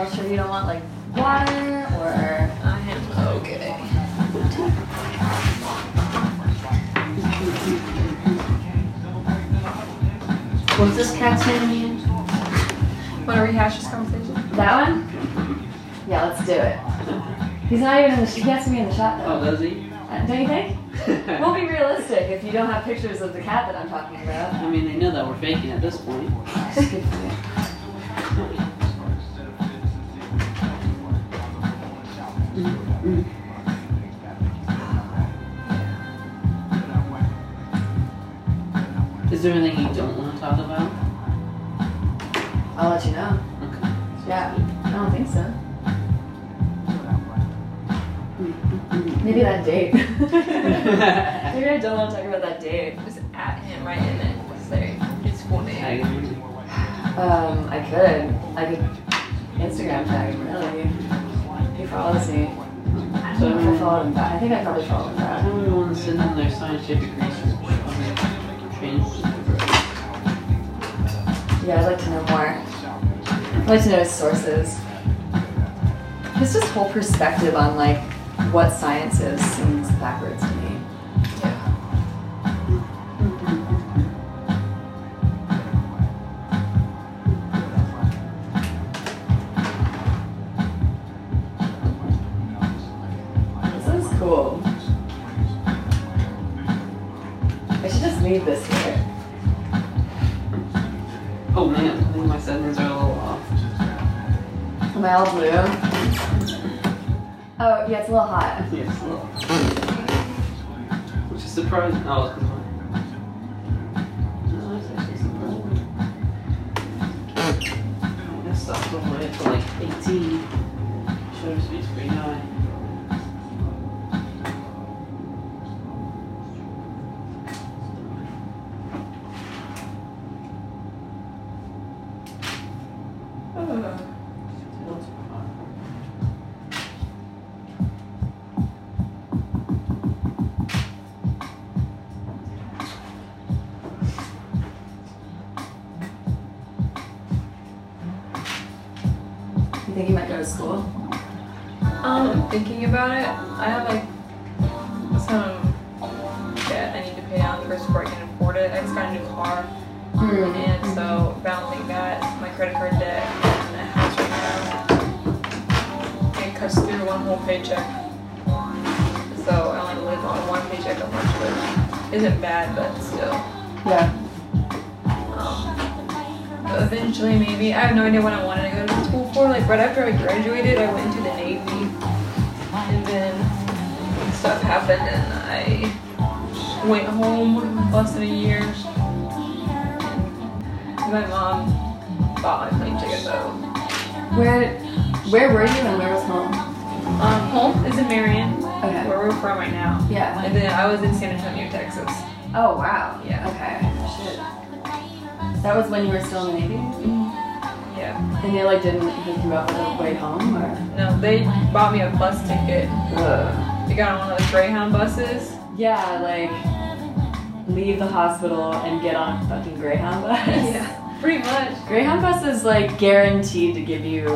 else sure you don't want like water or I am okay. what's this cat's name again? Want to rehash this conversation? That one? Yeah, let's do it. He's not even in the. He has to be in the shot though. Oh, does he? Uh, Don't you think? We'll be realistic if you don't have pictures of the cat that I'm talking about. I mean, they know that we're faking at this point. Is there anything you don't want to talk about? I'll let you know. Okay. Yeah, I don't think so. Maybe that date. Maybe I don't want to talk about that date. Just at him right in it. Say his full Tag name. him. Um, I could. I could Instagram tag him, really. He follows me. I don't know if I followed him back. I think I probably followed him I don't really want to send them their scientific research Yeah, I'd like to know more. I'd like to know his sources. His just whole perspective on like what science is seems backwards to me. This is cool. I should just leave this here. Am I all blue? Oh, yeah, it's a little hot. Yes, a little. Which is surprising. Oh, it's good. No, it's actually surprising. Oh, this stuff all the way up to like 18. Shutter speed's pretty high. Where, where were you and where was home? Um, home is in Marion, Okay. where we're from right now. Yeah. And then I was in San Antonio, Texas. Oh wow. Yeah. Okay. Shit. That was when you were still in the Navy, Yeah. and they like didn't pick you up on the way home, or? No, they bought me a bus ticket. Ugh. They got on one of those Greyhound buses. Yeah, like leave the hospital and get on a fucking Greyhound bus. Yeah, pretty much. Greyhound bus is like guaranteed to give you,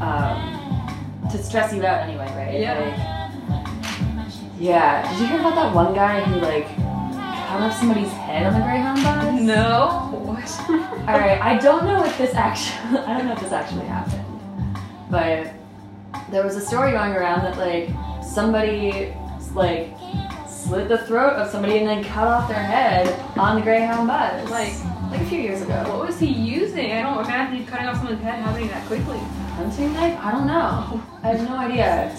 um, to stress you out anyway, right? Yeah. Like, yeah. Did you hear about that one guy who like cut off somebody's head on the Greyhound bus? No. What? All right. I don't know if this actually. I don't know if this actually happened, but there was a story going around that like somebody like slit the throat of somebody and then cut off their head on the Greyhound bus. Like- like a few years ago. What was he using? I don't imagine he's cutting off someone's head happening that quickly. Hunting knife? I don't know. I have no idea.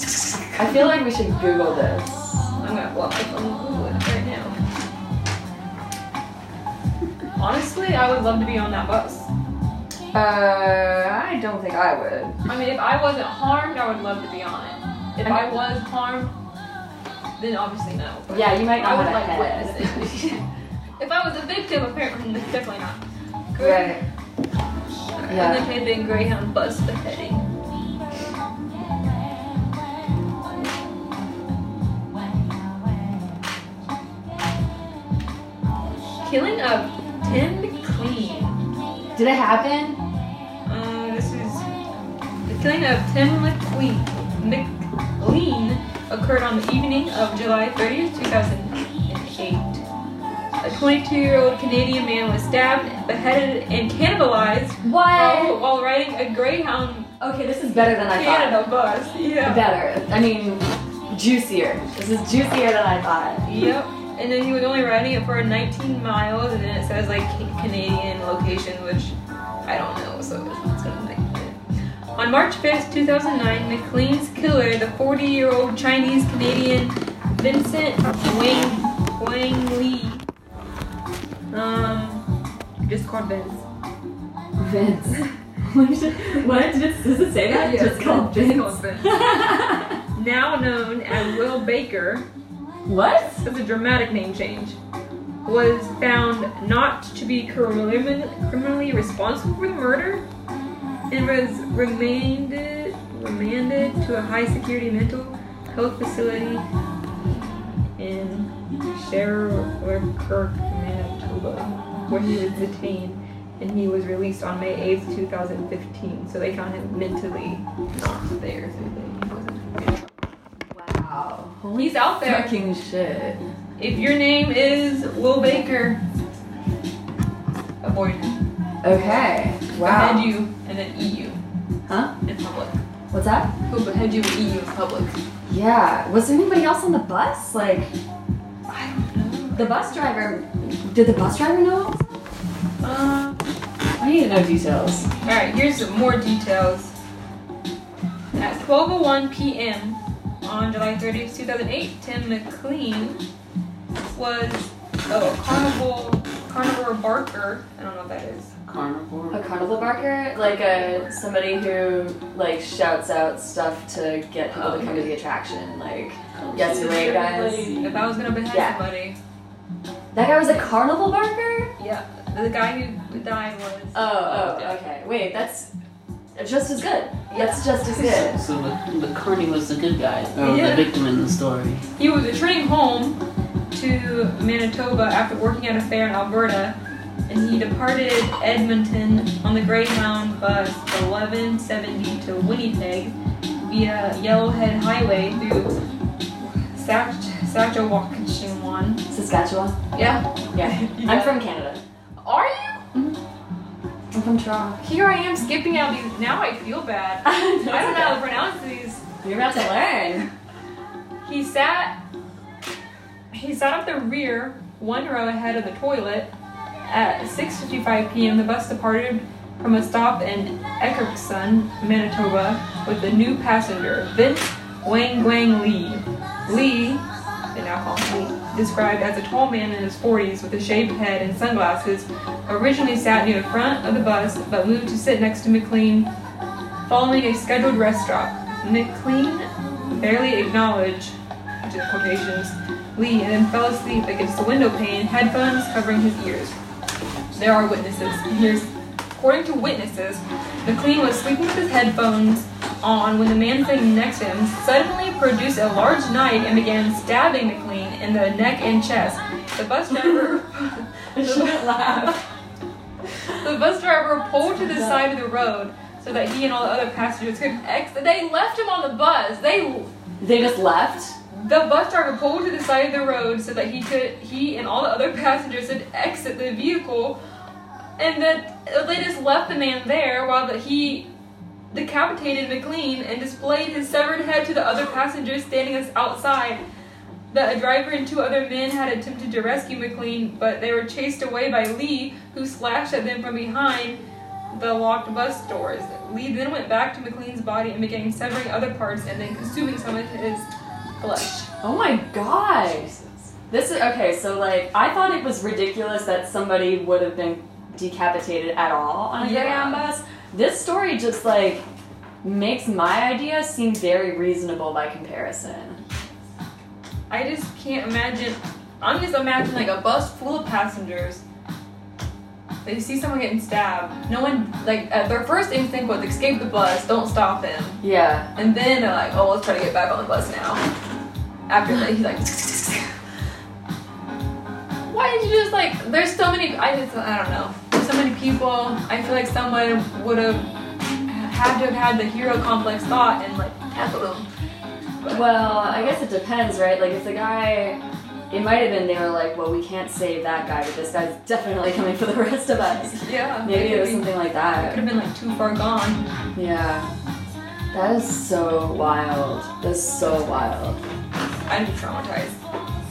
I feel like we should Google this. I'm gonna walk up on Google it right now. Honestly, I would love to be on that bus. Uh, I don't think I would. I mean, if I wasn't harmed, I would love to be on it. If I was harmed, then obviously no. Yeah, you might I not would have like a head. witness it. if I was a victim, apparently definitely not. Right. Yeah. And then the Greyhound bus beheading. Killing of Tim McLean. Did it happen? Um, this is the killing of Tim McQueen, McLean occurred on the evening of July 30th, 2008. A 22-year-old Canadian man was stabbed, beheaded, and cannibalized while, while riding a Greyhound Okay, this is better than I Canada bus. thought. Yeah. Better. I mean, juicier. This is juicier than I thought. Yep. And then he was only riding it for 19 miles, and then it says like Canadian location, which I don't know, so it's gonna make it. On March 5th, 2009, McLean's killer, the 40-year-old Chinese Canadian Vincent Wang Wang Li, um, just called Vince. Vince. what? It, does it say that? Yeah, Just called just called Vince. now known as Will Baker. what? That's a dramatic name change. Was found not to be criminally, criminally responsible for the murder and was remanded, remanded to a high security mental health facility in Sherwood, Where he was detained and he was released on May 8th, 2015. So they found him mentally not there. So. Wow. Holy He's out there. fucking shit. If your name is Will Baker, avoid him. Okay. Behead Wow. you and then eat you Huh? in public. What's that? He'll behead you and eat you in public. Yeah. Was there anybody else on the bus? Like, I don't know. the bus driver. Did the bus driver know? Uh, I need to know details. Alright, here's some more details. At 12.01 p.m. on July 30th, 2008, Tim McLean was oh, a carnival, carnivore barker. I don't know what that is. Carnivore. A carnival barker, like a somebody who like shouts out stuff to get people to come to the attraction. Like Yes, you're right, guys. If I was gonna behead Yeah. somebody, that guy was a carnival barker. yeah, the guy who died was. Oh, oh, okay. Wait, that's just as good. That's just as good. So the, the carny was the good guy, or Yeah. the victim in the story. He was returning home to Manitoba after working at a fair in Alberta, and he departed Edmonton on the Greyhound bus 1170 to Winnipeg via Yellowhead Highway through Sask- Saskatchewan. Saskatchewan. Yeah. Yeah, You I'm from Canada. Are you? Mm-hmm. I'm from Toronto. Here I am skipping out these. Now I feel bad. I don't know how to pronounce these. You're about to learn. He sat he sat at the rear, one row ahead of the toilet. At 6:55 p.m., the bus departed from a stop in Erickson, Manitoba, with a new passenger, Vince Wang Guang Lee. Lee, they now call him Lee, described as a tall man in his 40s with a shaved head and sunglasses, originally sat near the front of the bus but moved to sit next to McLean following a scheduled rest stop. McLean barely acknowledged, quotations, Lee and then fell asleep against the window pane, headphones covering his ears. There are witnesses. Here's, according to witnesses, McLean was sleeping with his headphones on when the man sitting next to him suddenly produced a large knife and began stabbing McLean in the neck and chest. The bus driver I shouldn't laugh. the bus driver pulled to the side of the road so that he and all the other passengers could exit. They left him on the bus. They They just left. the bus driver pulled to the side of the road so that he could he and all the other passengers could exit the vehicle, and that they just left the man there while the, he decapitated McLean and displayed his severed head to the other passengers standing outside. The a driver and two other men had attempted to rescue McLean, but they were chased away by Lee, who slashed at them from behind the locked bus doors. Lee then went back to McLean's body and began severing other parts and then consuming some of his flesh. Oh my gosh. This is okay. So like, I thought it was ridiculous that somebody would have been decapitated at all on a Yeah. Greyhound bus. This story just like makes my idea seem very reasonable by comparison. I just can't imagine. I'm just imagining like a bus full of passengers. They see someone getting stabbed. No one, like, their first instinct was escape the bus, don't stop him. Yeah. And then they're like, oh, let's try to get back on the bus now. After that, he's like, why did you just like? There's so many. I just, I don't know. So many people. I feel like someone would have had to have had the hero complex thought and like tackle him. Well, I guess it depends, right? Like if the guy, it might have been they were like, well, we can't save that guy, but this guy's definitely coming for the rest of us. yeah, Maybe it was something like that. It Could have been like too far gone. Yeah. That is so wild. That's so wild. I'm traumatized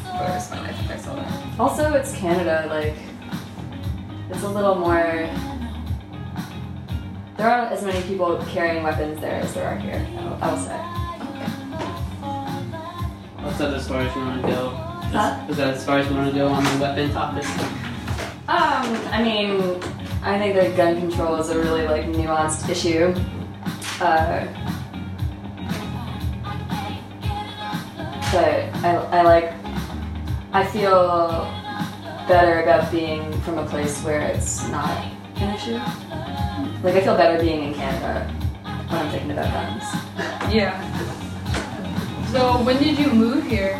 for the rest of my life if I saw that. Also, it's Canada, like, it's a little more. There aren't as many people carrying weapons there as there are here, I will say. What's that as far as you want to go? Huh? Is that as far as you want to go on the weapon topic? Um, I mean, I think that gun control is a really like nuanced issue. Uh, but I, I like, I feel better about being from a place where it's not an issue. Like I feel better being in Canada when I'm thinking about guns. Yeah. So when did you move here?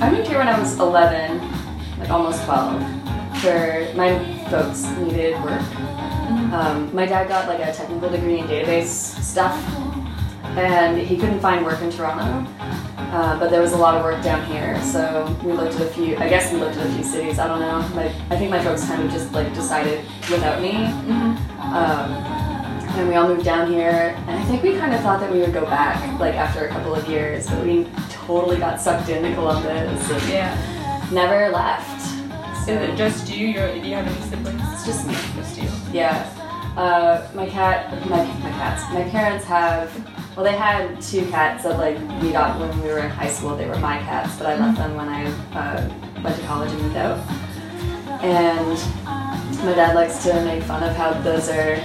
I moved here when I was 11, like almost 12, where my folks needed work. Um, my dad got like a technical degree in database stuff, and he couldn't find work in Toronto. Uh, but there was a lot of work down here, so we looked at a few. I guess we looked at a few cities. I don't know. Like I think my folks kind of just like decided without me, um, and we all moved down here. And I think we kind of thought that we would go back like after a couple of years, but we totally got sucked into Columbus and Yeah. never left. Is it just you? You're, do you have any siblings? It's just me. Just you. Yeah. Uh, my cat, my, my cats, my parents have, well, they had two cats that like we got when we were in high school. They were my cats, but I left them when I uh, went to college and moved out. And my dad likes to make fun of how those are.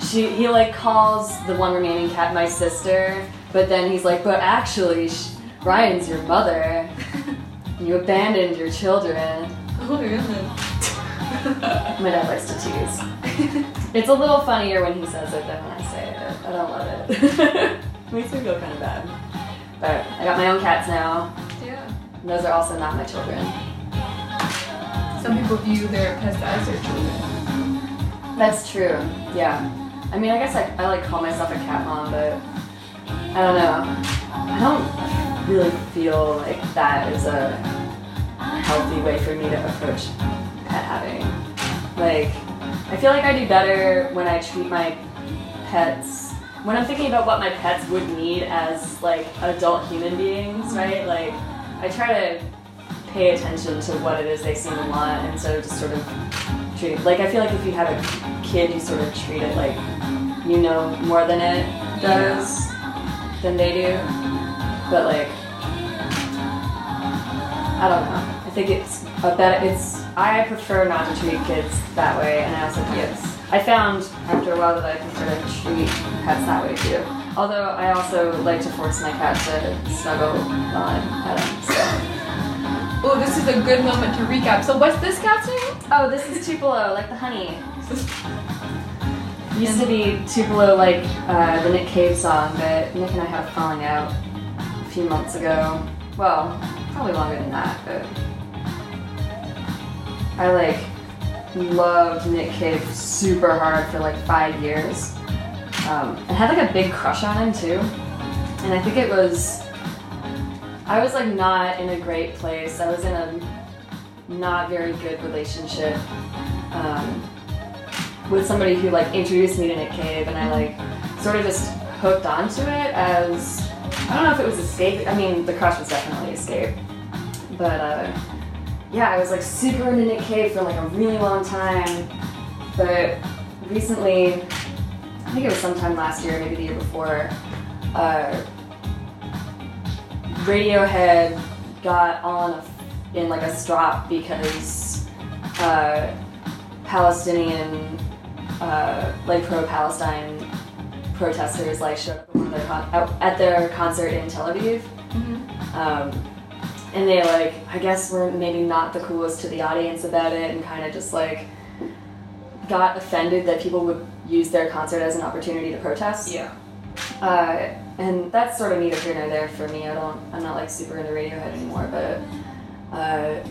She, he like calls the one remaining cat my sister, but then he's like, but actually, sh- Ryan's your mother. You abandoned your children. Oh goodness. My dad likes to tease. It's a little funnier when he says it than when I say it. I don't love it. Makes me feel kind of bad. But I got my own cats now. Yeah. And those are also not my children. Some people view their pets as their children. That's true. Yeah. I mean, I guess I, I like call myself a cat mom, but I don't know. I don't really feel like that is a healthy way for me to approach pet having. Like, I feel like I do better when I treat my pets when I'm thinking about what my pets would need as like adult human beings, right? Like, I try to pay attention to what it is they seem to want instead of just sort of treat like I feel like if you have a kid you sort of treat it like you know more than it does than they do. But like I don't know. I think it's a better it's I prefer not to treat kids that way and I also of- Yes. I found after a while that I prefer to treat pets that way too. Although I also like to force my cat to snuggle while I'm at him. So. Oh, this is a good moment to recap. So what's this cat's name? Oh, this is Tupelo, like the honey. Used to be Tupelo, like uh, the Nick Cave song, but Nick and I had a falling out a few months ago. Well, probably longer than that, but I like loved Nick Cave super hard for like five years. Um, and had like a big crush on him too. And I think it was I was like not in a great place. I was in a not very good relationship um, with somebody who like introduced me to Nick Cave, and I like sort of just hooked onto it as I don't know if it was escape. I mean, the crush was definitely escape, but uh, yeah, I was like super into Nick Cave for like a really long time. But recently, I think it was sometime last year, maybe the year before. Uh, Radiohead got on a, in like a strop because uh, Palestinian, uh, like pro-Palestine protesters, like showed up at their con- at their concert in Tel Aviv, um, and they like I guess were maybe not the coolest to the audience about it, and kind of just like got offended that people would use their concert as an opportunity to protest. Yeah. Uh, and that's sort of neither here nor there for me. I don't, I'm not like super into Radiohead anymore, but uh,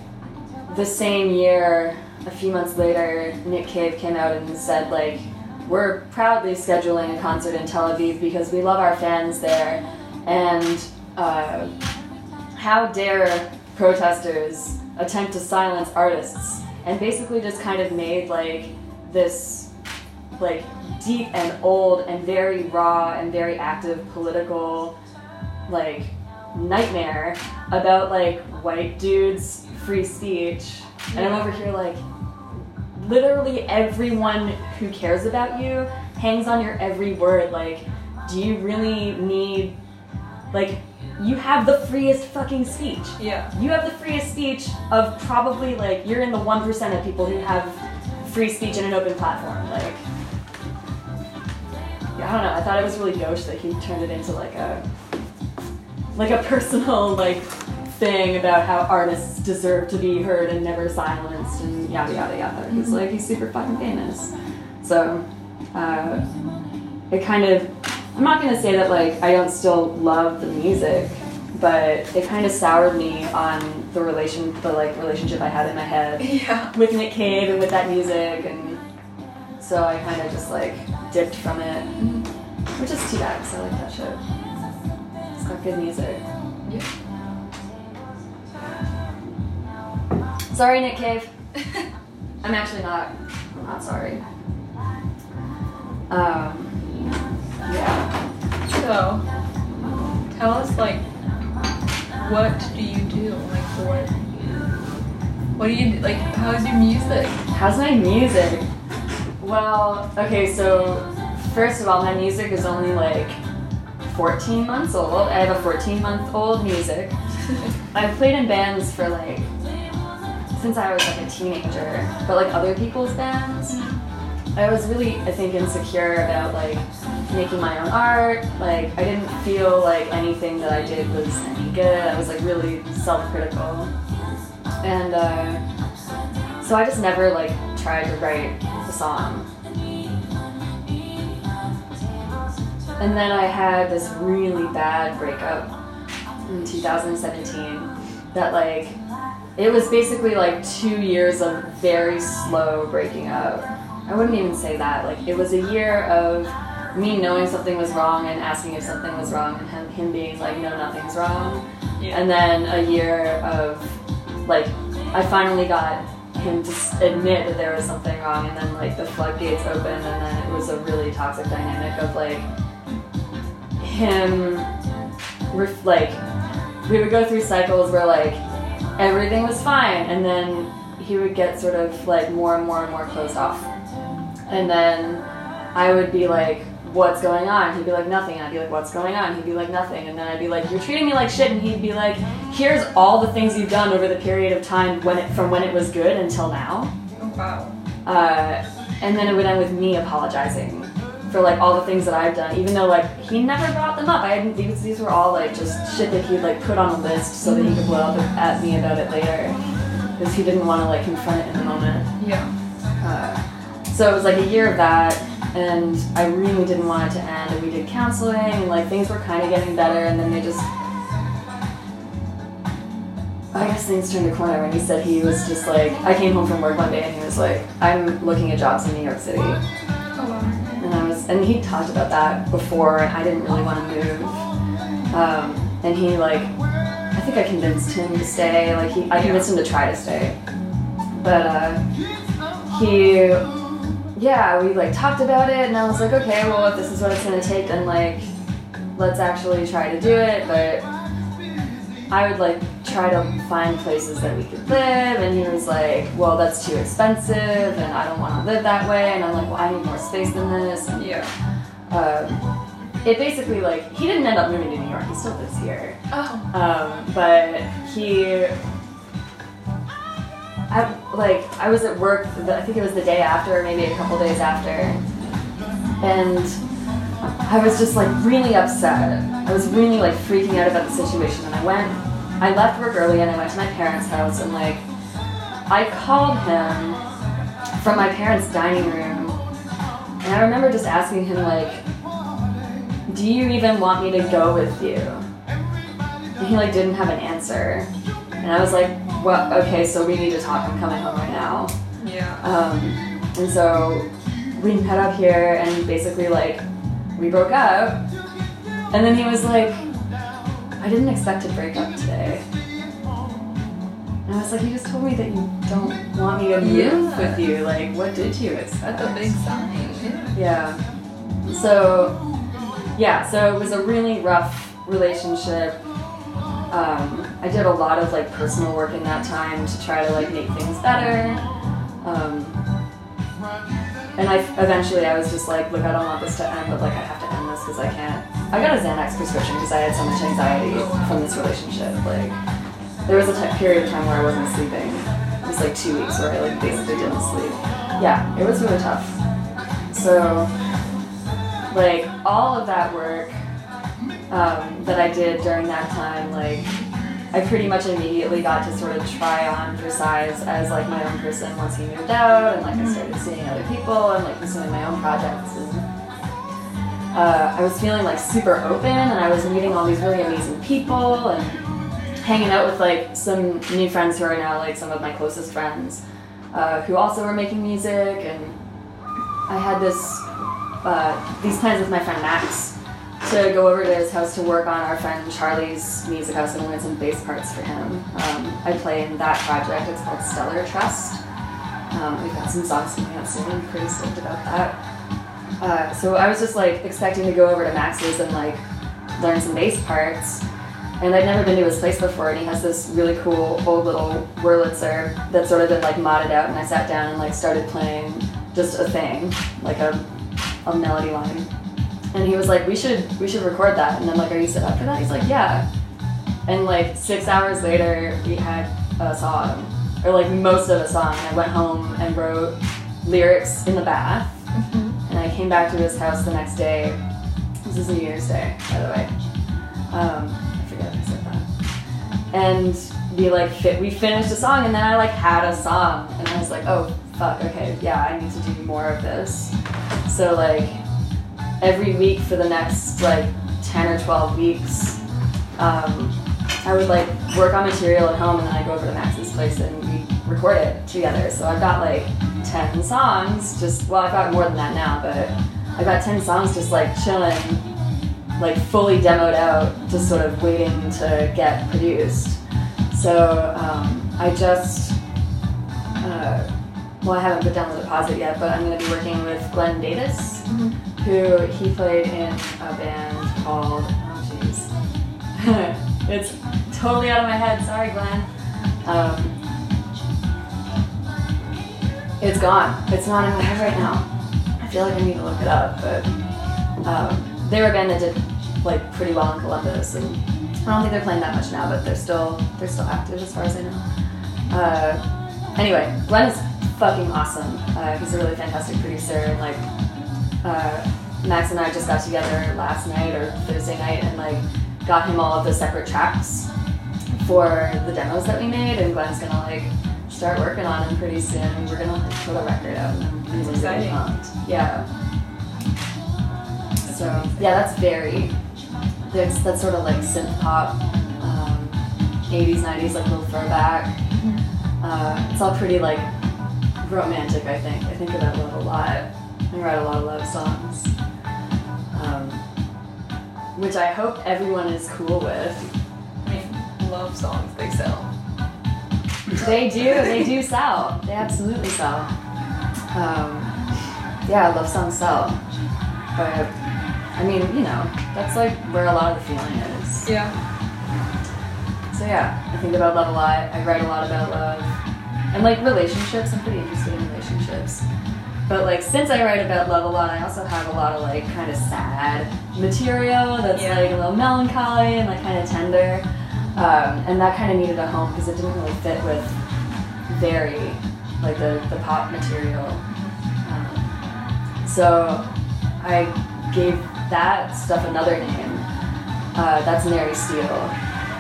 the same year, a few months later, Nick Cave came out and said like we're proudly scheduling a concert in Tel Aviv because we love our fans there. And uh, how dare protesters attempt to silence artists? And basically just kind of made like this like deep and old and very raw and very active political like nightmare about like white dudes free speech. And i'm over here like literally everyone who cares about you hangs on your every word. Like do you really need like you have the freest fucking speech Yeah. you have the freest speech of probably like you're in the 1% of people who have free speech in an open platform like yeah, I don't know. I thought it was really gauche that he turned it into like a like a personal like thing about how artists deserve to be heard and never silenced and yada yada yada. He's like he's super fucking famous. So uh, it kind of I'm not gonna say that like I don't still love the music, but it kind of soured me on the relation the like relationship I had in my head Yeah. with Nick Cave and with that music, and so I kind of just like dipped from it, which is too bad because I like that show. It's got good music. Sorry, Nick Cave. I'm actually not. I'm not sorry. Um. Yeah. So, tell us like, what do you do? Like, what? What do you like? How's your music? How's my music? Well, okay, so first of all, my music is only like 14 months old. I have a 14 month old music. I've played in bands for like since I was like a teenager, but like other people's bands. Mm-hmm. I was really, I think, insecure about like making my own art. Like I didn't feel like anything that I did was any good. I was like really self-critical, and uh, so I just never like tried to write a song. And then I had this really bad breakup in 2017 that like it was basically like two years of very slow breaking up. I wouldn't even say that. Like it was a year of me knowing something was wrong and asking if something was wrong and him, him being like, no, nothing's wrong. Yeah. And then a year of like I finally got him to admit that there was something wrong and then like the floodgates opened and then it was a really toxic dynamic of like him ref- like we would go through cycles where like everything was fine and then he would get sort of like more and more and more closed off and then i would be like what's going on he'd be like nothing and i'd be like what's going on he'd be like nothing and then i'd be like you're treating me like shit and he'd be like here's all the things you've done over the period of time when it from when it was good until now Oh wow. uh, and then it would end with me apologizing for like all the things that I've done, even though like he never brought them up. I hadn't, these, these were all like just shit that he'd like put on a list so that he could blow up at me about it later, because he didn't want to like confront it in the moment. Yeah. Uh, so it was like a year of that, and I really didn't want it to end. And we did counseling, and like things were kind of getting better, and then they just. I guess things turned a corner when he said he was just like. I came home from work one day and he was like, I'm looking at jobs in New York City. And I was, and he talked about that before, and I didn't really want to move. Um, and he like, I think I convinced him to stay. Like he, I convinced him to try to stay. But uh, he, yeah, we like talked about it, and I was like, okay, well, if this is what it's gonna take, then like, let's actually try to do it. But I would like try to find places that we could live, and he was like, well, that's too expensive, and I don't want to live that way. And I'm like, well, I need more space than this. And Yeah. um, it basically like he didn't end up moving to New York. He still lives here. Oh. Um, but he, I like I was at work. I think it was the day after, or maybe a couple days after, and I was just like really upset. I was really like freaking out about the situation, and I went. I left work early, and I went to my parents' house, and like I called him from my parents' dining room, and I remember just asking him like, "Do you even want me to go with you?" And he like didn't have an answer. And I was like, well, okay, so we need to talk. I'm coming home right now. Yeah. Um, and so we met up here and basically like we broke up. And then he was like, I didn't expect to break up today. And I was like, you just told me that you don't want me to move Yeah. with you. Like, what did you expect? That's a big sign. Yeah. Yeah. So, yeah, so it was a really rough relationship. Um, I did a lot of like personal work in that time to try to like make things better. Um, and I eventually I was just like, look, I don't want this to end, but like I have to end this because I can't. I got a Xanax prescription because I had so much anxiety from this relationship. Like, there was a t- period of time where I wasn't sleeping. It was like two weeks where I like basically didn't sleep. Yeah, it was really tough. So, like all of that work um, that I did during that time, like I pretty much immediately got to sort of try on for size as like my own person once he moved out, and like I started seeing other people and like pursuing my own projects. And uh, I was feeling like super open, and I was meeting all these really amazing people and hanging out with like some new friends who are now like some of my closest friends uh, who also were making music and I had this uh, these plans with my friend Max to go over to his house to work on our friend Charlie's music house and learn some bass parts for him. Um, I play in that project. It's called Stellar Trust. Um, we've got some songs coming out soon. I'm pretty stoked about that. Uh, so I was just like expecting to go over to Max's and like learn some bass parts. And I'd never been to his place before, and he has this really cool old little Wurlitzer that's sort of been like modded out. And I sat down and like started playing just a thing, like a, a melody line. And he was like, "We should we should record that." And I'm like, "Are you set up for that?" He's like, "Yeah." And like six hours later, we had a song, or like most of a song. I went home and wrote lyrics in the bath. And I came back to his house the next day. This is New Year's Day, by the way. Um, I forget if I said that. And we like fit, we finished a song, and then I like had a song, and I was like, oh fuck, okay, yeah, I need to do more of this. So like every week for the next like ten or twelve weeks, um, I would like work on material at home, and then I go over to Max's place and we record it together. So I've got like ten songs, just well, I've got more than that now, but I've got ten songs just like chilling like fully demoed out, just sort of waiting to get produced. So um, I just, uh, well, I haven't put down the deposit yet, but I'm going to be working with Glenn Davis, who he played in a band called, oh jeez, it's totally out of my head. Sorry, Glenn. Um, it's gone. It's not in my head right now. I feel like I need to look it up, but um, they were a band that did like pretty well in Columbus, and I don't think they're playing that much now, but they're still they're still active as far as I know. Uh, anyway, Glenn is fucking awesome. Uh, he's a really fantastic producer, and like uh, Max and I just got together last night or Thursday night, and like got him all of the separate tracks for the demos that we made, and Glenn's gonna like start working on them pretty soon. and We're gonna like, put a record out, and really, really exciting. pumped. Yeah. So yeah, that's very that's that's sort of like synth pop, um, 80s, 90s, like little throwback. Uh, it's all pretty like romantic. I think. I think about love a lot. I write a lot of love songs, um, which I hope everyone is cool with. I mean, love songs, they sell. They do. They do sell. They absolutely sell. Um, yeah, love songs sell. But I mean, you know, that's like where a lot of the feeling is. Yeah. So yeah, I think about love a lot. I write a lot about love. And like relationships, I'm pretty interested in relationships. But like since I write about love a lot, I also have a lot of like kind of sad material that's Yeah. like a little melancholy and like kind of tender. Um, and that kind of needed a home because it didn't really fit with very like the, the pop material. Um, so I gave that stuff another name. Uh, that's Mary Steele.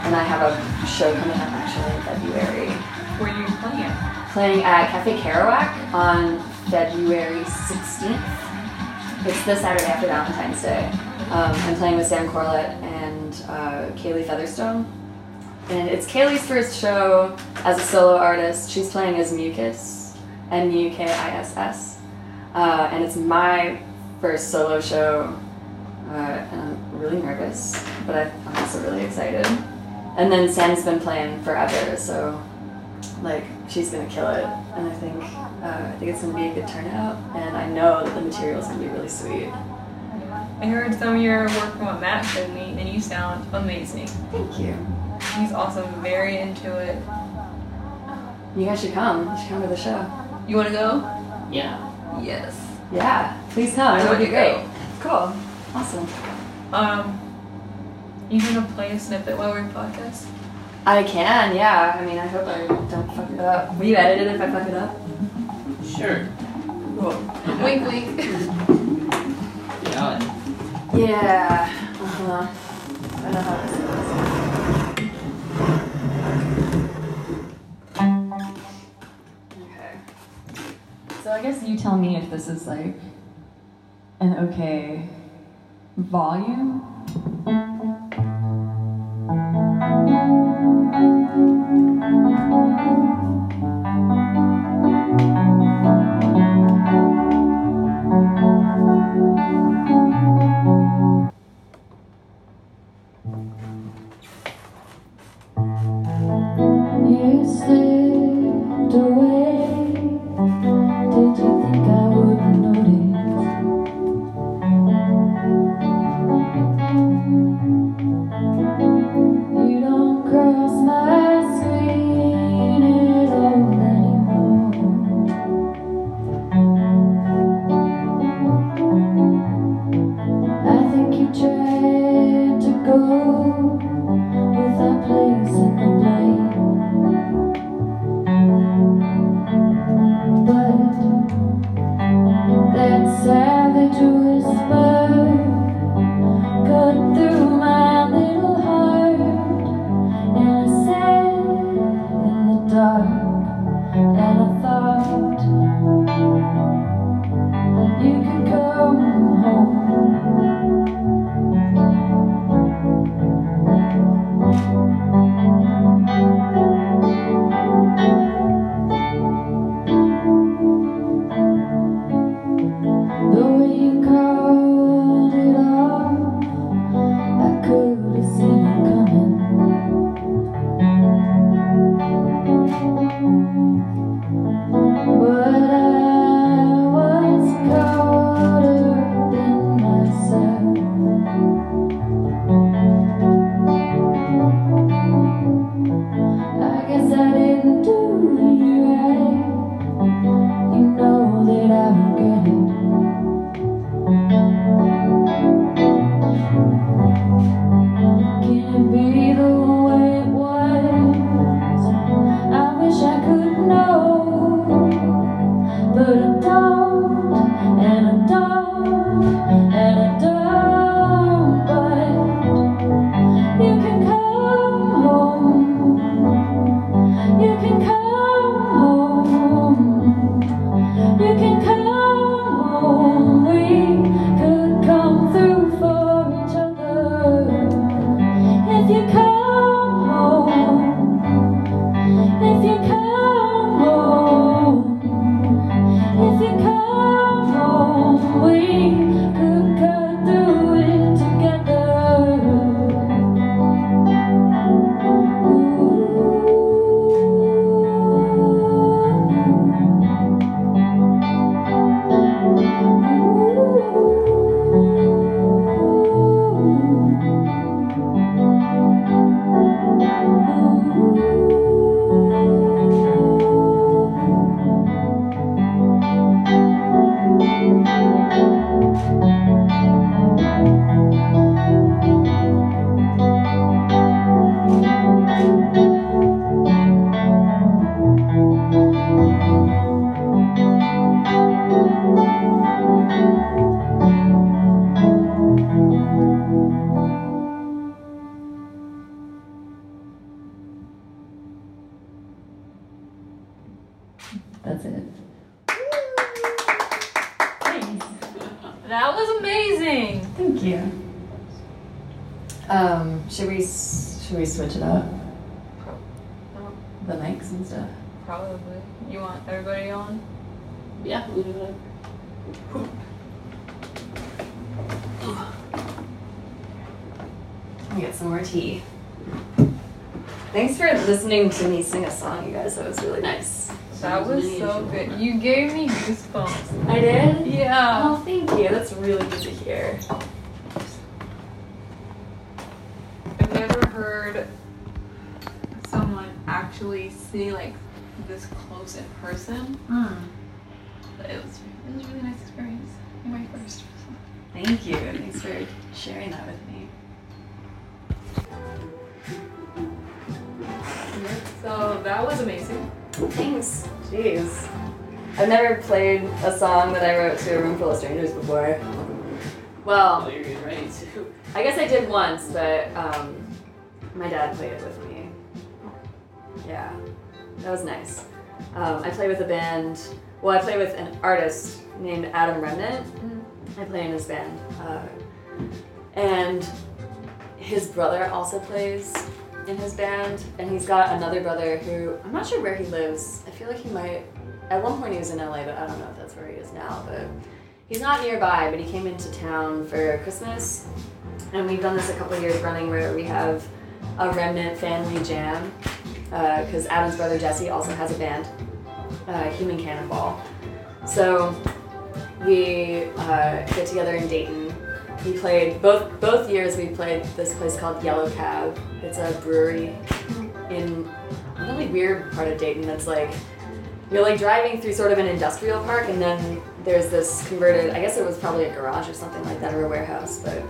And I have a show coming up actually in February. Where are you playing it? Playing at Cafe Kerouac on February 16th. It's the Saturday after Valentine's Day. Um, I'm playing with Sam Corlett and uh, Kaylee Featherstone. And it's Kaylee's first show as a solo artist. She's playing as Mukiss, M U K I S S. uh, and it's my first solo show, uh, and I'm really nervous, but I'm also really excited. And then Sam's been playing forever, so like she's gonna kill it, and I think uh, I think it's gonna be a good turnout, and I know that the material's gonna be really sweet. I heard some of your work from what Matt showed me, and you sound amazing. Thank you. He's also very into it. You guys should come. You should come to the show. You want to go? Yeah. Yes. Yeah, please come. I It would be great. go. Cool. Awesome. Um, you gonna play a snippet while we're in podcast? I can, yeah. I mean, I hope I don't fuck it up. Will you edit it if I fuck it up? Sure. Cool. wink, wink. Yeah. Yeah. Uh-huh. I know how this goes. Okay. So I guess you tell me if this is like an okay volume. You Um, I play with a band. Well, I play with an artist named Adam Remnant. I play in his band, uh, and his brother also plays in his band, and he's got another brother who I'm not sure where he lives. I feel like he might. At one point, he was in LA, but I don't know if that's where he is now. But he's not nearby. But he came into town for Christmas, and we've done this a couple years running where we have a remnant family jam because Adam's brother Jesse also has a band, uh, Human Cannonball. So we uh, get together in Dayton. We played both both years. We played this place called Yellow Cab. It's a brewery in a really weird part of Dayton. That's like you're like driving through sort of an industrial park, and then there's this converted. I guess it was probably a garage or something like that, or a warehouse. But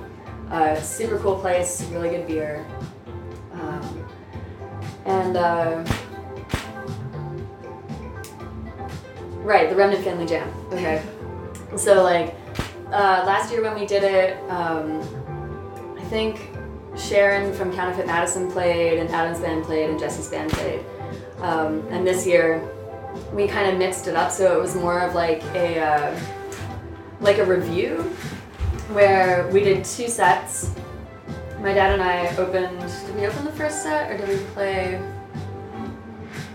uh, super cool place. Really good beer. Um, and uh, right, the Remnant Family Jam. Okay. So like uh, last year when we did it, um, I think Sharon from Counterfeit Madison played, and Adam's band played, and Jesse's band played. Um, and this year we kind of mixed it up, so it was more of like a uh, like a review where we did two sets. My dad and I opened. Did we open the first set or did we play?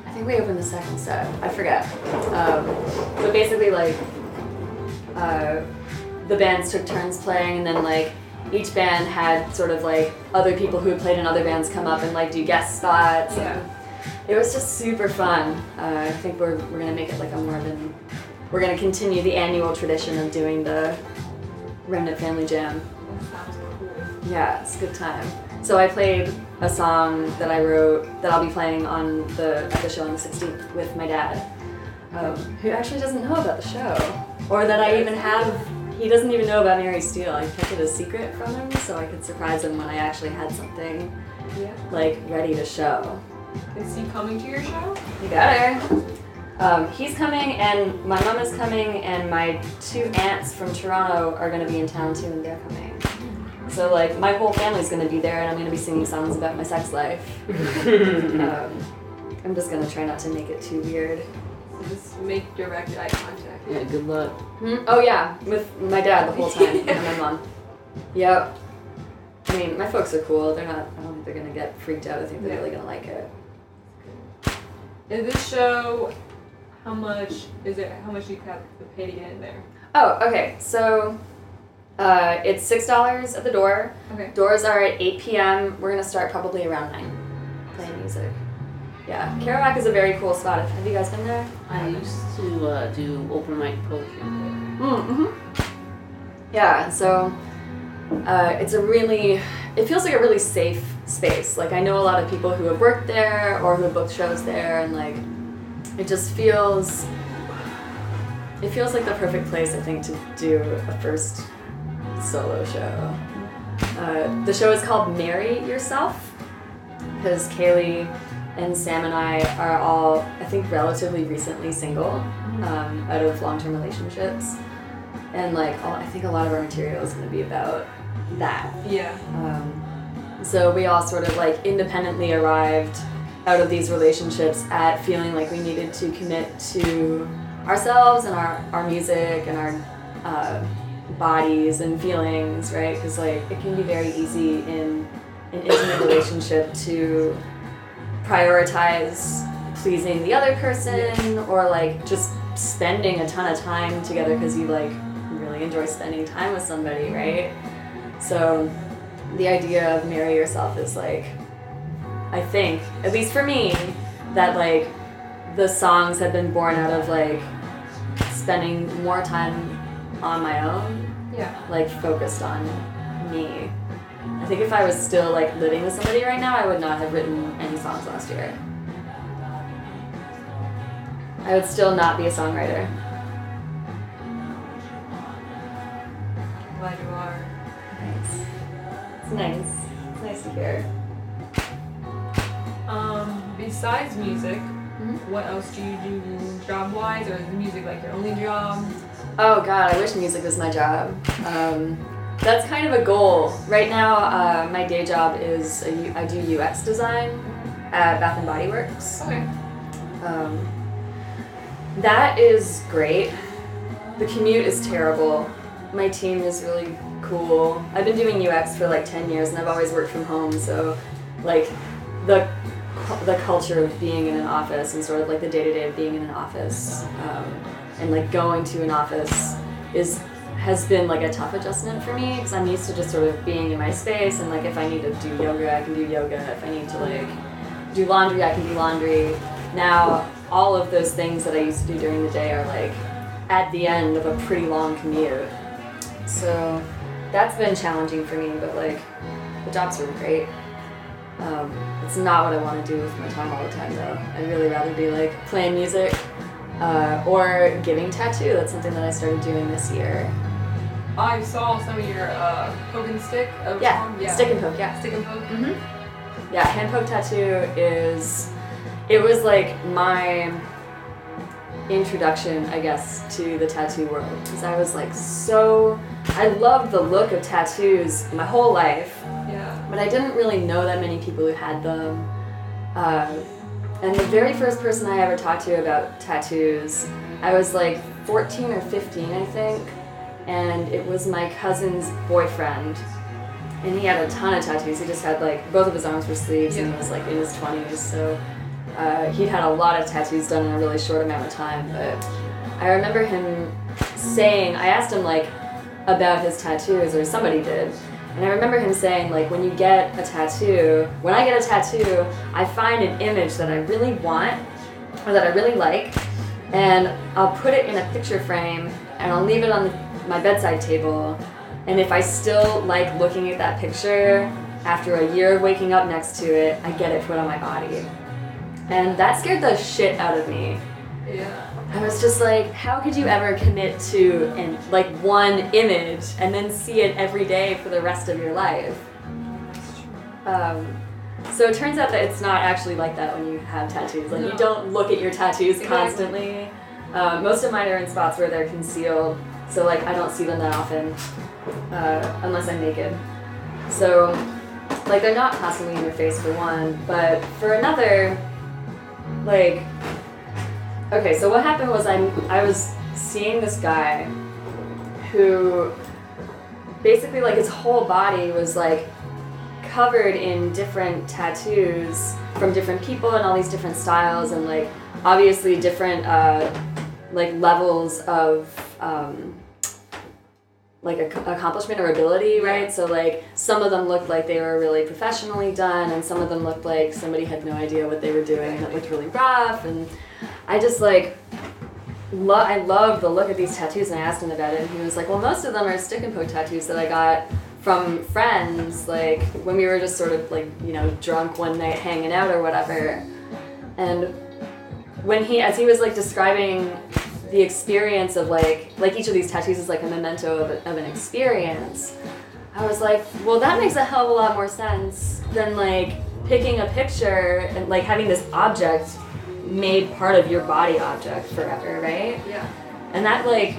I think we opened the second set. I forget. Um, but basically, like, uh, the bands took turns playing, and then like each band had sort of like other people who had played in other bands come up and like do guest spots. Yeah. It was just super fun. Uh, I think we're we're gonna make it like a more than we're gonna continue the annual tradition of doing the Remnant Family Jam. That sounds cool. Yeah, it's a good time. So I played a song that I wrote that I'll be playing on the at the show on the 16th with my dad, um, who actually doesn't know about the show, or that I even have. He doesn't even know about Mary Steele. I kept it a secret from him so I could surprise him when I actually had something Yeah. like ready to show. Is he coming to your show? You better. Um, he's coming, and my mom is coming, and my two aunts from Toronto are going to be in town too, and they're coming. So like my whole family's going to be there, and I'm going to be singing songs about my sex life. um, I'm just going to try not to make it too weird. Just make direct eye contact. yeah, good luck. Hmm? Oh yeah, with my dad the whole time, and my mom. Yep. I mean, my folks are cool. They're not. I don't think they're gonna get freaked out. I think they're Yeah. really gonna like it. Is this show? How much is it? How much you have to pay to get in there? Oh, okay. So, uh, it's six dollars at the door. Okay. Doors are at 8 p.m. We're gonna start probably around 9 playing music. Yeah, Kerouac is a very cool spot. Have you guys been there? I used to uh, do open mic poetry there. Mm-hmm. Yeah, so uh, it's a really, it feels like a really safe space. Like I know a lot of people who have worked there or who have booked shows there, and like it just feels, it feels like the perfect place I think to do a first solo show. Uh, the show is called Marry Yourself because Kaylee and Sam and I are all, I think, relatively recently single um, out of long-term relationships, and like all, I think a lot of our material is going to be about that. Yeah. Um, so we all sort of like independently arrived out of these relationships at feeling like we needed to commit to ourselves and our, our music and our uh, bodies and feelings, right? Because like it can be very easy in an intimate relationship to prioritize pleasing the other person or like just spending a ton of time together because you like really enjoy spending time with somebody, right? So the idea of marry yourself is like, I think, at least for me, that like the songs have been born out of like spending more time on my own Yeah. like focused on me. I think if I was still like living with somebody right now, I would not have written any songs last year. I would still not be a songwriter. Glad you are. Nice. It's nice. It's nice to hear. Um, besides music, Mhm. what else do you do job wise, or is music like your only job? Oh god, I wish music was my job. Um, that's kind of a goal. Right now, uh, my day job is U- I do UX design at Bath and Body Works. Okay. Um, that is great. The commute is terrible. My team is really cool. I've been doing UX for like 10 years and I've always worked from home, so like the the culture of being in an office and sort of like the day to day of being in an office um, and like going to an office is has been like a tough adjustment for me because I'm used to just sort of being in my space and like if I need to do yoga, I can do yoga. If I need to like do laundry, I can do laundry. Now, all of those things that I used to do during the day are like at the end of a pretty long commute. So that's been challenging for me, but like the jobs are great. Um, it's not what I want to do with my time all the time though. I'd really rather be like playing music uh, or giving tattoo. That's something that I started doing this year. I saw some of your uh, poke and stick. Of Yeah, yeah. stick and poke, yeah. Stick and poke. Mm-hmm. Yeah, hand poke tattoo is it was like my introduction, I guess, to the tattoo world because I was like so I loved the look of tattoos my whole life, Yeah. but I didn't really know that many people who had them. Uh, and the very first person I ever talked to about tattoos, I was like 14 or 15, I think, and it was my cousin's boyfriend. And he had a ton of tattoos. He just had like both of his arms were sleeves, and he was like in his 20s. So uh, he'd had a lot of tattoos done in a really short amount of time. But I remember him saying, I asked him like about his tattoos, or somebody did. And I remember him saying, like, when you get a tattoo, when I get a tattoo, I find an image that I really want, or that I really like, and I'll put it in a picture frame, and I'll leave it on my bedside table. And if I still like looking at that picture after a year of waking up next to it, I get it put on my body. And that scared the shit out of me. Yeah. I was just like, how could you ever commit to and like one image and then see it every day for the rest of your life? Um, so it turns out that it's not actually like that when you have tattoos. Like you don't look at your tattoos constantly. Uh, most of mine are in spots where they're concealed, so like I don't see them that often uh, unless I'm naked. So like they're not constantly in your face for one, but for another, like Okay, so what happened was I I was seeing this guy who basically like his whole body was like covered in different tattoos from different people and all these different styles and like obviously different uh, like levels of um, like ac- accomplishment or ability, right? So like some of them looked like they were really professionally done, and some of them looked like somebody had no idea what they were doing, and it looked really rough. And I just like, lo- I loved the look of these tattoos, and I asked him about it, and he was like, "Well, most of them are stick and poke tattoos that I got from friends, like when we were just sort of like you know drunk one night hanging out or whatever." And when he, as he was like describing the experience of like like each of these tattoos is like a memento of, a, of an experience i was like well that makes a hell of a lot more sense than like picking a picture and like having this object made part of your body object forever right Yeah. and that like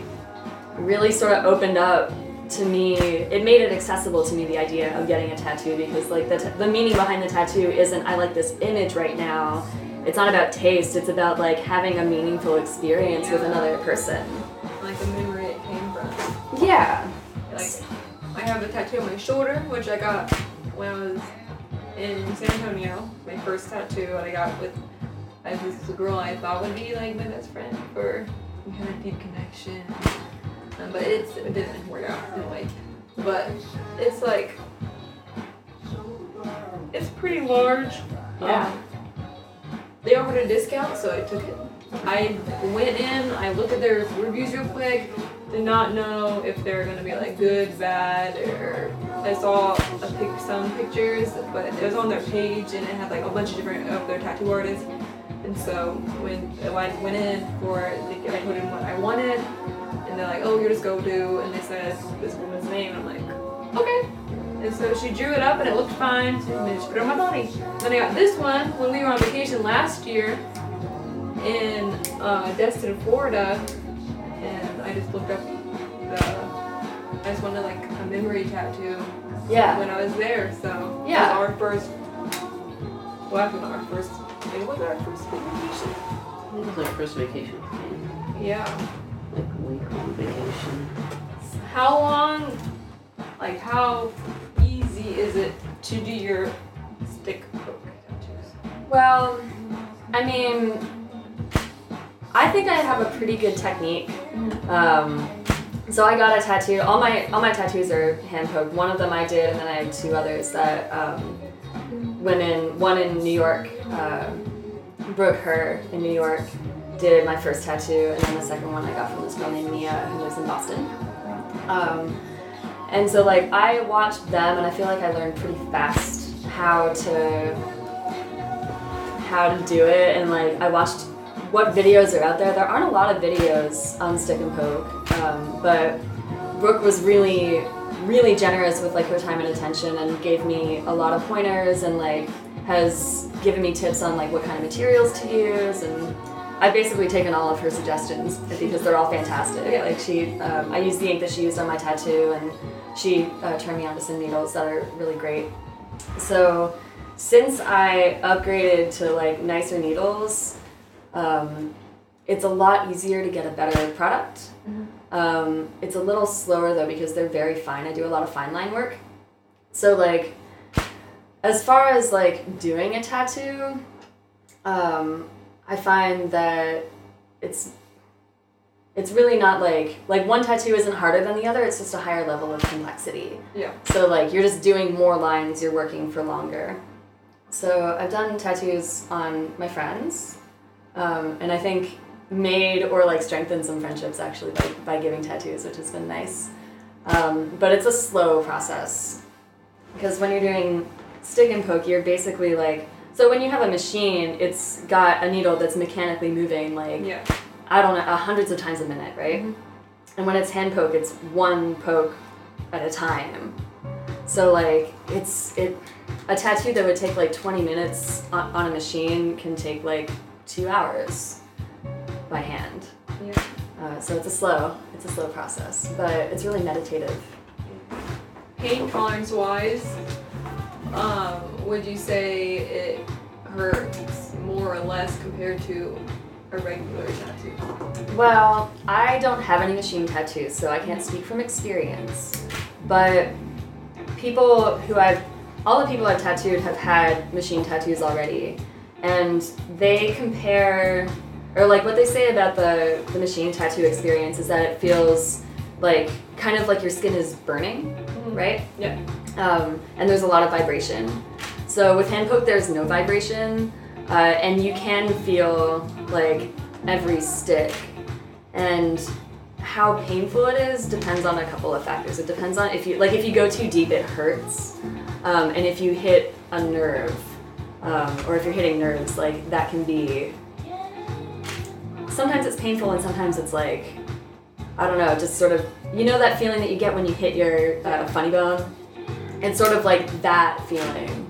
really sort of opened up to me it made it accessible to me the idea of getting a tattoo because like the, t- the meaning behind the tattoo isn't i like this image right now it's not about taste it's about like having a meaningful experience with another person Like the memory it came from. yeah Like I have a tattoo on my shoulder, which I got when I was in San Antonio. My first tattoo that I got with I was this girl I thought would be like my best friend for we had a deep connection. Um, but it's it didn't work out anyway. But it's like it's pretty large. Yeah. Um, they offered a discount, so I took it. I went in, I looked at their reviews real quick. Did not know if they were gonna be like good, bad, or I saw a pic, some pictures, but it was on their page and it had like a bunch of different of their tattoo artists. And so when I went in for, I told them what I wanted, and they're like, "Oh, you're just go do," and they said this woman's name. I'm like, "Okay." And so she drew it up and it looked fine. And then she put it on my body. Then I got this one when we were on vacation last year in uh, Destin, Florida, and I just looked up the. I just wanted like a memory tattoo Yeah. when I was there. So Yeah. our first. Well, actually not our first. It was our first vacation. It was our first vacation. Yeah. Like a week long vacation. How long, like how easy is it to do your stick poke tattoos? Well, I mean, I think I have a pretty good technique. Um, so I got a tattoo. All my all my tattoos are hand poked. One of them I did, and then I have two others that um, in. One in New York. Uh, Brooke Herr in New York did my first tattoo, and then the second one I got from this girl named Mia who lives in Boston. Um, and so like I watched them, and I feel like I learned pretty fast how to how to do it and like I watched what videos are out there. There aren't a lot of videos on stick and poke, um, but Brooke was really, really generous with like her time and attention and gave me a lot of pointers and like has given me tips on like what kind of materials to use and I've basically taken all of her suggestions because they're all fantastic. Yeah. Like she, um, I used the ink that she used on my tattoo and she uh, turned me on to some needles that are really great. So since I upgraded to like nicer needles, um, it's a lot easier to get a better product. Um, it's a little slower though because they're very fine. I do a lot of fine line work. So like, as far as like doing a tattoo, um, I find that it's it's really not like like one tattoo isn't harder than the other. It's just a higher level of complexity. Yeah. So like you're just doing more lines, you're working for longer. So I've done tattoos on my friends, um, and I think made or like strengthened some friendships actually by, by giving tattoos, which has been nice. Um, but it's a slow process because when you're doing stick and poke, you're basically like so when you have a machine, it's got a needle that's mechanically moving like Yeah. I don't know, uh, hundreds of times a minute, right? And when it's hand poke, it's one poke at a time. So like it's it a tattoo that would take like 20 minutes on, on a machine can take like two hours by hand. Yeah. Uh, so it's a slow, it's a slow process, but it's really meditative. Pain tolerance wise, um, would you say it hurts more or less compared to a regular tattoo? Well, I don't have any machine tattoos, so I can't speak from experience. But people who I've, all the people I've tattooed have had machine tattoos already, and they compare, or like what they say about the, the machine tattoo experience is that it feels like kind of like your skin is burning, right? Yeah. um, and there's a lot of vibration. So with hand poke, there's no vibration, uh, and you can feel like every stick. And how painful it is depends on a couple of factors. It depends on if you like if you go too deep, it hurts, um, and if you hit a nerve, um, or if you're hitting nerves, like that can be. Sometimes it's painful, and sometimes it's like, I don't know, just sort of you know that feeling that you get when you hit your uh, funny bone it's sort of like that feeling.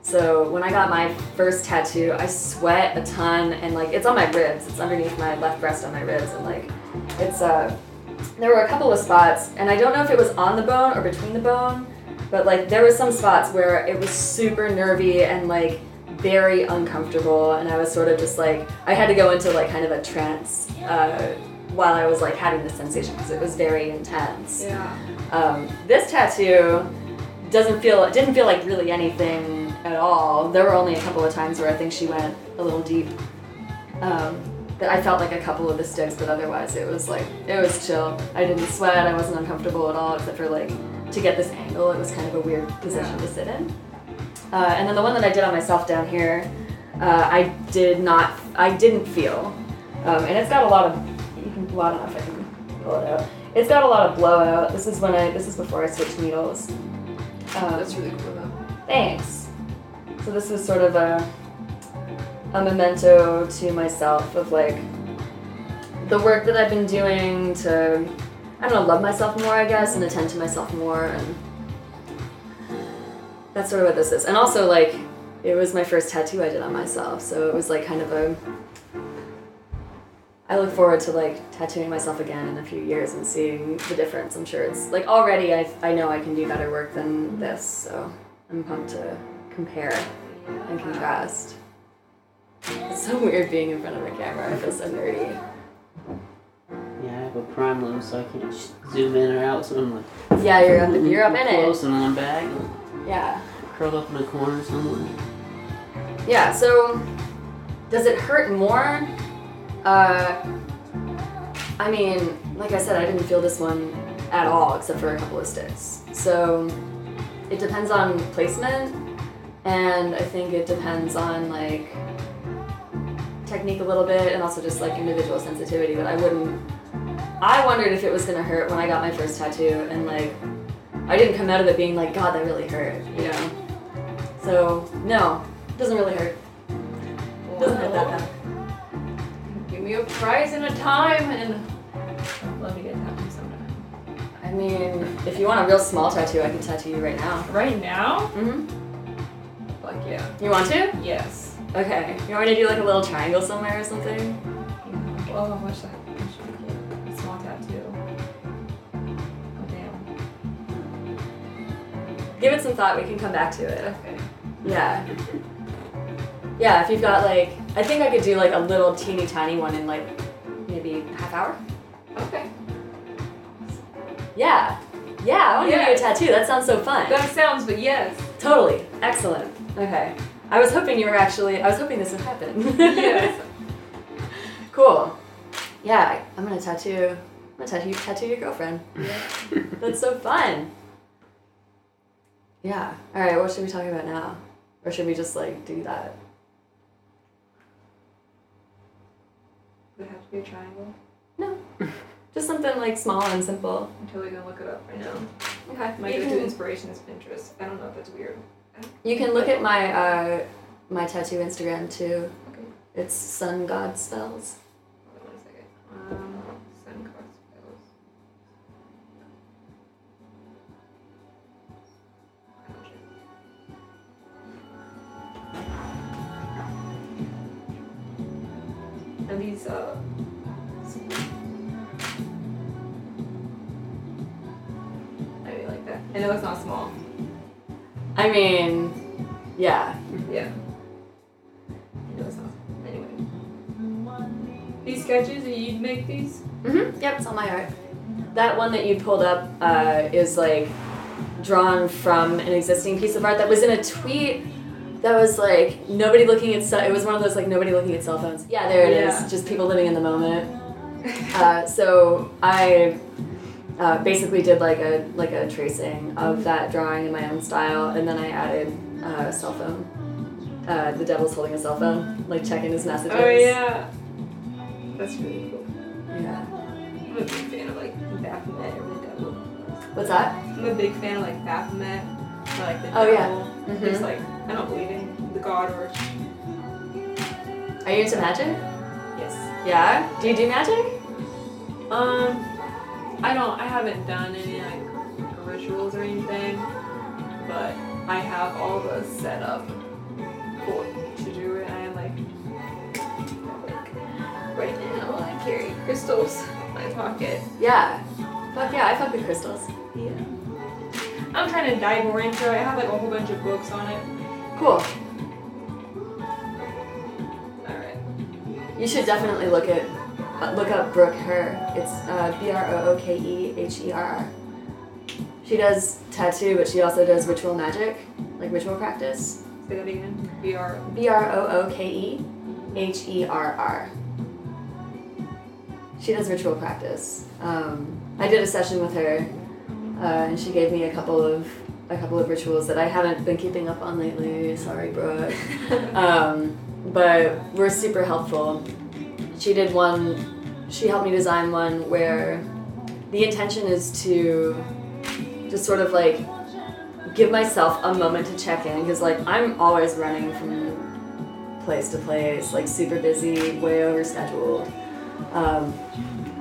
So when I got my first tattoo, I sweat a ton and like it's on my ribs. It's underneath my left breast on my ribs and like it's uh there were a couple of spots and I don't know if it was on the bone or between the bone, but like there was some spots where it was super nervy and like very uncomfortable and I was sort of just like I had to go into like kind of a trance uh, while I was like having this sensation because it was very intense. Yeah. Um, this tattoo doesn't feel it didn't feel like really anything at all. There were only a couple of times where I think she went a little deep. Um, that I felt like a couple of the sticks, but otherwise it was like it was chill. I didn't sweat. I wasn't uncomfortable at all, except for like to get this angle. It was kind of a weird position to sit in. Uh, and then the one that I did on myself down here, uh, I did not. I didn't feel, um, and it's got a lot of. You can. Well, I don't know if I can pull it out. It's got a lot of blowout. This is when I. This is before I switched needles. Um, That's really cool though. Thanks. So this was sort of a a memento to myself of like the work that I've been doing to I don't know, love myself more I guess and attend to myself more and that's sort of what this is. And also like it was my first tattoo I did on myself, so it was like kind of a I look forward to like tattooing myself again in a few years and seeing the difference. I'm sure it's like already I, I know I can do better work than this, so I'm pumped to compare and contrast. It's so weird being in front of a camera. I feel so nerdy. Yeah, I have a prime lobe, so I can't zoom in or out. So I'm like, Yeah, you're up. You're up in it. close and one back, Yeah. curled up in a corner somewhere. Yeah. So, does it hurt more? Uh, I mean, like I said, I didn't feel this one at all, except for a couple of sticks. So, it depends on placement, and I think it depends on like technique a little bit, and also just like individual sensitivity. But I wouldn't. I wondered if it was gonna hurt when I got my first tattoo, and like, I didn't come out of it being like, God, that really hurt, you know. So no, it doesn't really hurt. It doesn't hurt that bad. Give me a price and a time, and I'd love to get tattooed sometime. I mean, if you want a real small tattoo, I can tattoo you right now. Right now? hmm Fuck yeah. You want to? Yes. Okay. You want me to do like a little triangle somewhere or something? Oh, much that? I Give it some thought. We can come back to it. Okay. Yeah. Yeah. If you've got like, I think I could do like a little teeny tiny one in like maybe half hour. Okay. Yeah. Yeah. I want to Yeah. give you a tattoo. That sounds so fun. That sounds, but yes. Totally. Excellent. Okay. I was hoping you were actually. I was hoping this would happen. Yes. Cool. Yeah, I'm gonna tattoo. I'm gonna tattoo tattoo your girlfriend. Yeah. That's so fun. Yeah. All right. What should we talk about now, or should we just like do that? Would it have to be a triangle? No. Just something like small and simple. I'm totally gonna look it up right now. Okay. My go-to inspiration is Pinterest. I don't know if that's weird. you can look at my uh, my tattoo Instagram too. Okay. It's Sun God Spells. Hold on one second. Um, these, uh, I really like that. I know it's not small. I mean, yeah. Yeah. I know it's not. Anyway. These sketches, you'd make these? Mm-hmm. Yep, it's on my art. That one that you pulled up uh, is like drawn from an existing piece of art that was in a tweet that was like nobody looking at it was one of those like nobody looking at cell phones. Yeah, there it is. Yeah. Just people living in the moment. Uh, so I uh, basically did like a like a tracing of that drawing in my own style, and then I added uh, a cell phone. Uh, the devil's holding a cell phone, like checking his messages. Oh yeah. That's really cool. Yeah. I'm a big fan of like Baphomet or the devil. What's that? I'm a big fan of like Baphomet like the Oh, yeah. devil. Mhm. Just like I don't believe in the god or Are you into magic? yes. Yeah. Do you do magic? Um, I don't. I haven't done any like rituals or anything, but I have all the setup for to do it. I am like, like right now I carry crystals in my pocket. Yeah. Fuck yeah, I fuck with crystals. Yeah. I'm trying to dive more into it. I have like a whole bunch of books on it. Cool. All right. You should definitely look at uh, look up Brooke Herr. It's uh, B R O O K E H E R R. She does tattoo, but she also does ritual magic, like ritual practice. Say that again. B R. B R O O K E H E R R. She does ritual practice. Um, I did a session with her, uh, and she gave me a couple of a couple of rituals that I haven't been keeping up on lately. Sorry, Brooke. um, but were super helpful. She did one. She helped me design one where the intention is to just sort of like give myself a moment to check in because like I'm always running from place to place, like super busy, way overscheduled. Um,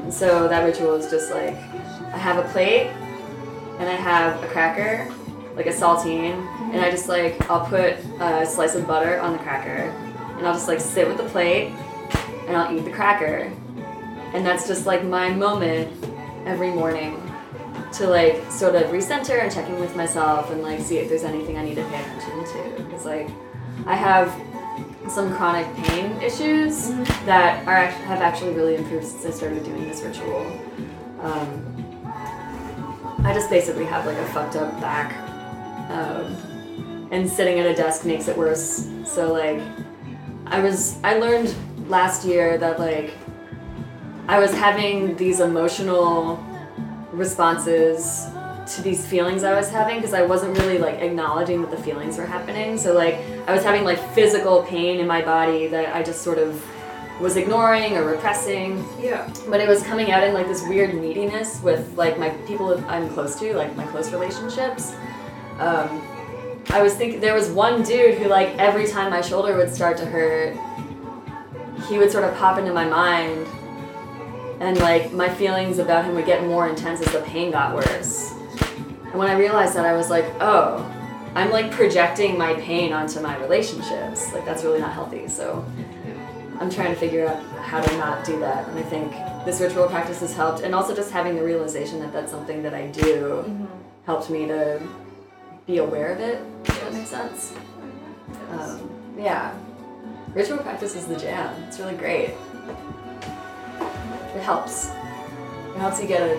so that ritual is just like I have a plate and I have a cracker, like a saltine, and I just like I'll put a slice of butter on the cracker, and I'll just like sit with the plate and I'll eat the cracker, and that's just like my moment every morning to like sort of recenter and check in with myself and like see if there's anything I need to pay attention to. Because like I have some chronic pain issues that are have actually really improved since I started doing this ritual. Um, I just basically have like a fucked up back, um, and sitting at a desk makes it worse. So like, I was I learned last year that like I was having these emotional responses to these feelings I was having because I wasn't really like acknowledging that the feelings were happening. So like I was having like physical pain in my body that I just sort of was ignoring or repressing Yeah. but it was coming out in like this weird neediness with like my people I'm close to, like my close relationships. Um, I was thinking there was one dude who like every time my shoulder would start to hurt, he would sort of pop into my mind, and like my feelings about him would get more intense as the pain got worse. And when I realized that, I was like, oh, I'm like projecting my pain onto my relationships. Like that's really not healthy. So. I'm trying to figure out how to not do that. And I think this ritual practice has helped. And also just having the realization that that's something that I do helped me to be aware of it, if that makes sense. Um, yeah. Ritual practice is the jam. It's really great. It helps. It helps you get a,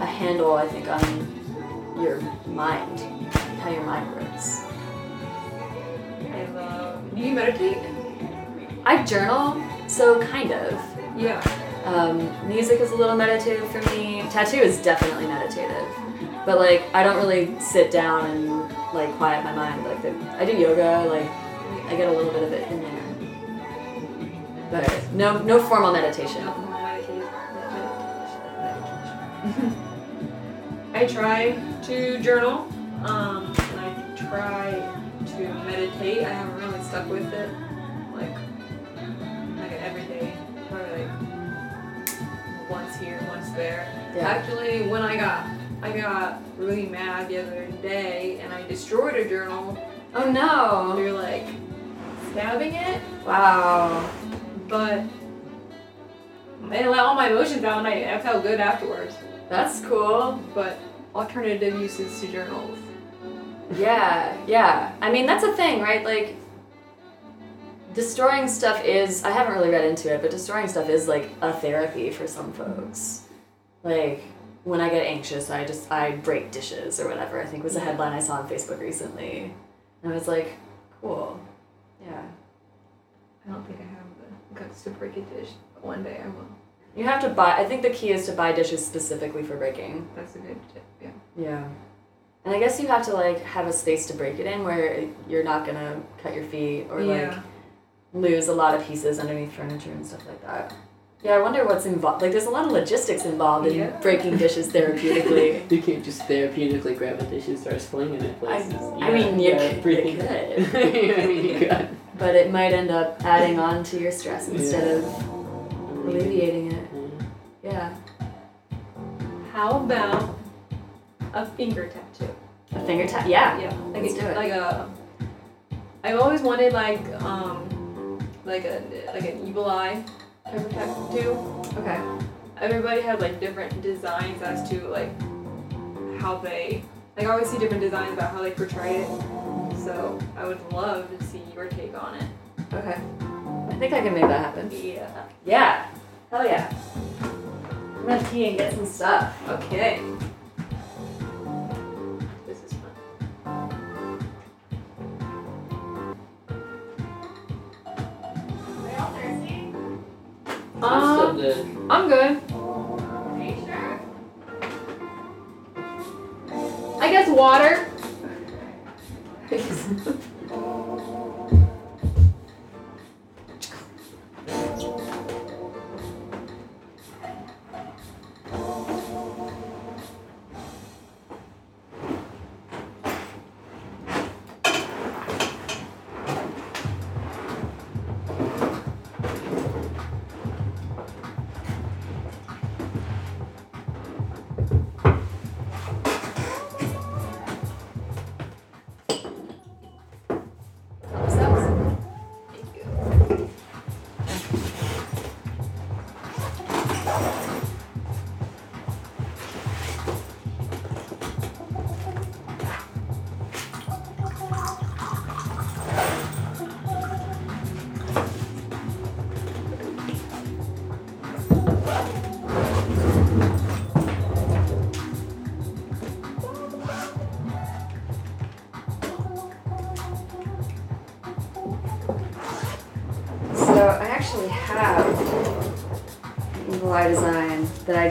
a handle, I think, on your mind, how your mind works. I love. Do you meditate? I journal, so kind of. Yeah. Um, music is a little meditative for me. Tattoo is definitely meditative, but like I don't really sit down and like quiet my mind. Like the, I do yoga, like I get a little bit of it in there, but no no formal meditation. I try to journal, um, and I try to meditate. I haven't really stuck with it, like, like every day, probably like once here, once there. Yeah. Actually, when I got, I got really mad the other day, and I destroyed a journal Oh no! You're like stabbing it, Wow. but and let all my emotions out, and I, I felt good afterwards. That's cool. But alternative uses to journals. Yeah, yeah. I mean, that's a thing, right? Like, destroying stuff is, I haven't really read into it, but destroying stuff is like a therapy for some folks. Like, when I get anxious, I just, I break dishes or whatever, I think was a headline I saw on Facebook recently. And I was like, cool. Yeah. I don't think I have the guts to break a dish, but one day I will. You have to buy, I think the key is to buy dishes specifically for breaking. That's a good tip, yeah. Yeah. And I guess you have to like have a space to break it in where you're not gonna cut your feet or like lose a lot of pieces underneath furniture and stuff like that. Yeah, I wonder what's involved. Like, there's a lot of logistics involved in Yeah. breaking dishes therapeutically. You can't just therapeutically grab a dish and start slinging it I, places. I mean, you, gotta could, you breathe. could, I mean, you could. but it might end up adding on to your stress instead of alleviating it. Yeah, How about a finger tattoo? a finger tap. Yeah, Yeah, like Let's a, do it. like a. I've always wanted like um, like a like an evil eye type of tattoo. Okay. Everybody has like different designs as to like how they like I always see different designs about how they portray it. So I would love to see your take on it. Okay. I think I can make that happen. Yeah. Yeah. Hell yeah. I'm gonna pee and get some stuff. Okay. Are y'all thirsty? Um, I'm good. I'm good. I guess water.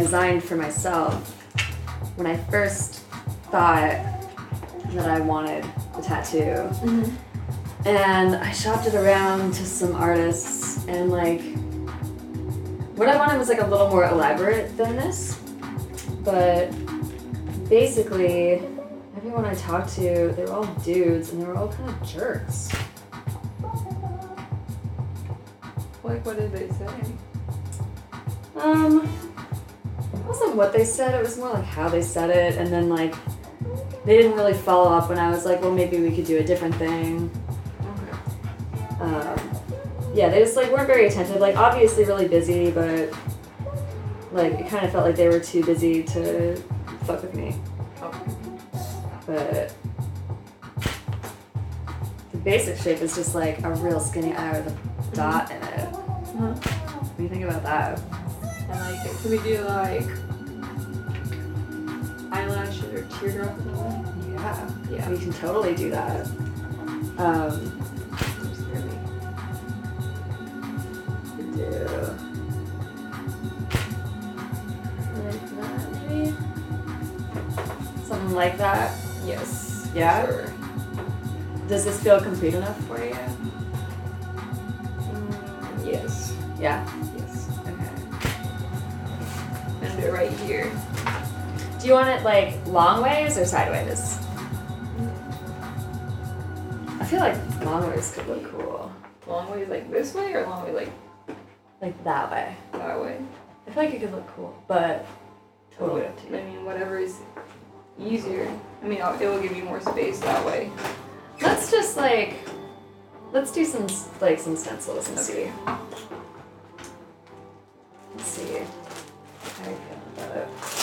design designed for myself when I first thought that I wanted a tattoo. And I shopped it around to some artists and like what I wanted was like a little more elaborate than this. But basically everyone I talked to, they were all dudes and they were all kind of jerks. Like, what did they say? Um, wasn't what they said. It was more like how they said it, and then like they didn't really follow up when I was like, well, maybe we could do a different thing. Okay. Um, yeah, they just like weren't very attentive. Like obviously really busy, but like it kind of felt like they were too busy to fuck with me. Okay. But the basic shape is just like a real skinny eye with a dot in it. Uh-huh. What do you think about that? And like, can we do like eyelashes or teardrop? Yeah, Yeah. we can totally do that. Um, do like that, maybe something like that. Yes. Yeah? Sure. Does this feel complete enough for you? Mm, yes. Yeah. Yes. Okay. And right here. Do you want it like long ways or sideways? I feel like long ways could look cool. Long ways like this way or long way like Like that way. that way? I feel like it could look cool, but totally up to you. I mean, whatever is easier. I mean, it will give you more space that way. Let's just like let's do some like some stencils and see. Let's see. How are you feeling about it?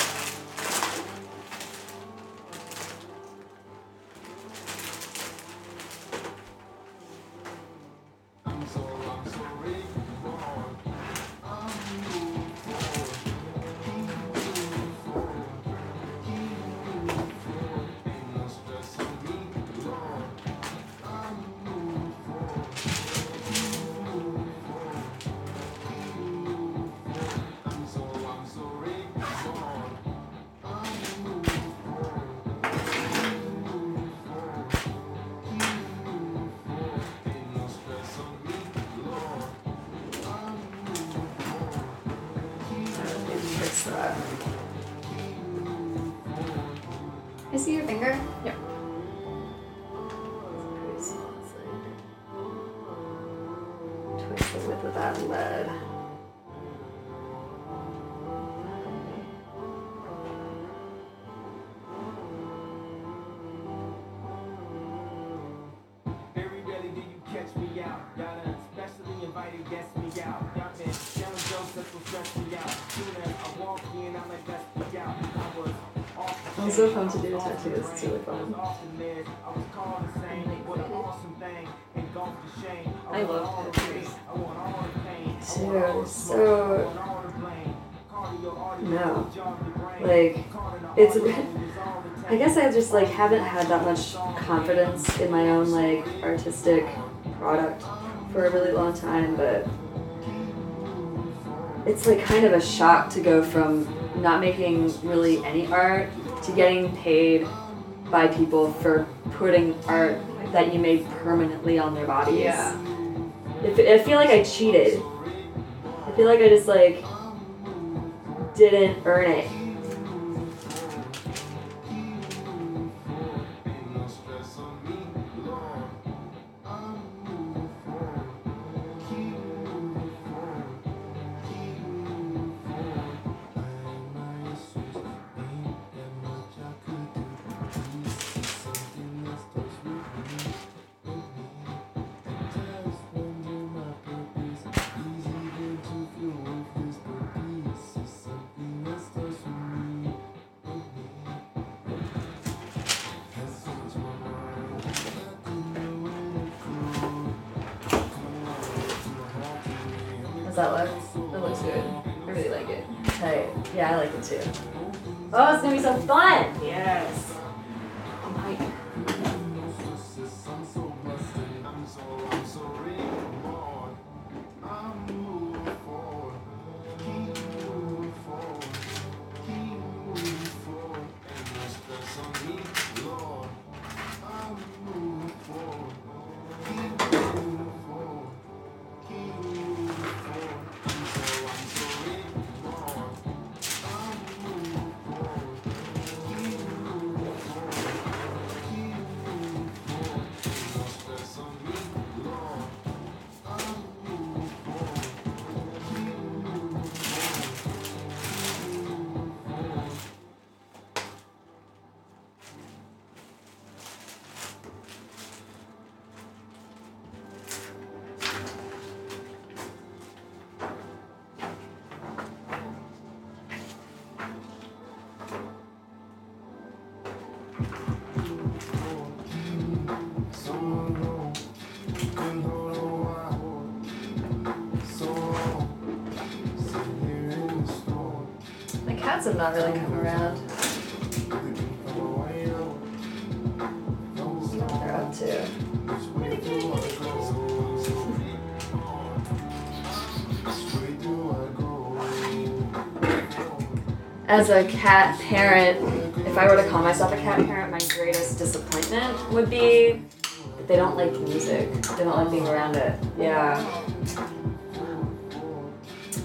So- smoke. I want all the blame. Cardio, audio, No. jog the brain. Like, Caught in the it's- audio, it's all the I guess I just like haven't had that much confidence in my own like artistic product for a really long time, but it's like kind of a shock to go from not making really any art to getting paid by people for putting art that you made permanently on their bodies. Yeah. I I feel like I cheated. I feel like I just like didn't earn it. Oh, it's gonna cats have not really come around. They're up to. As a cat parent, if I were to call myself a cat parent, my greatest disappointment would be that they don't like music. They don't like being around it. Yeah.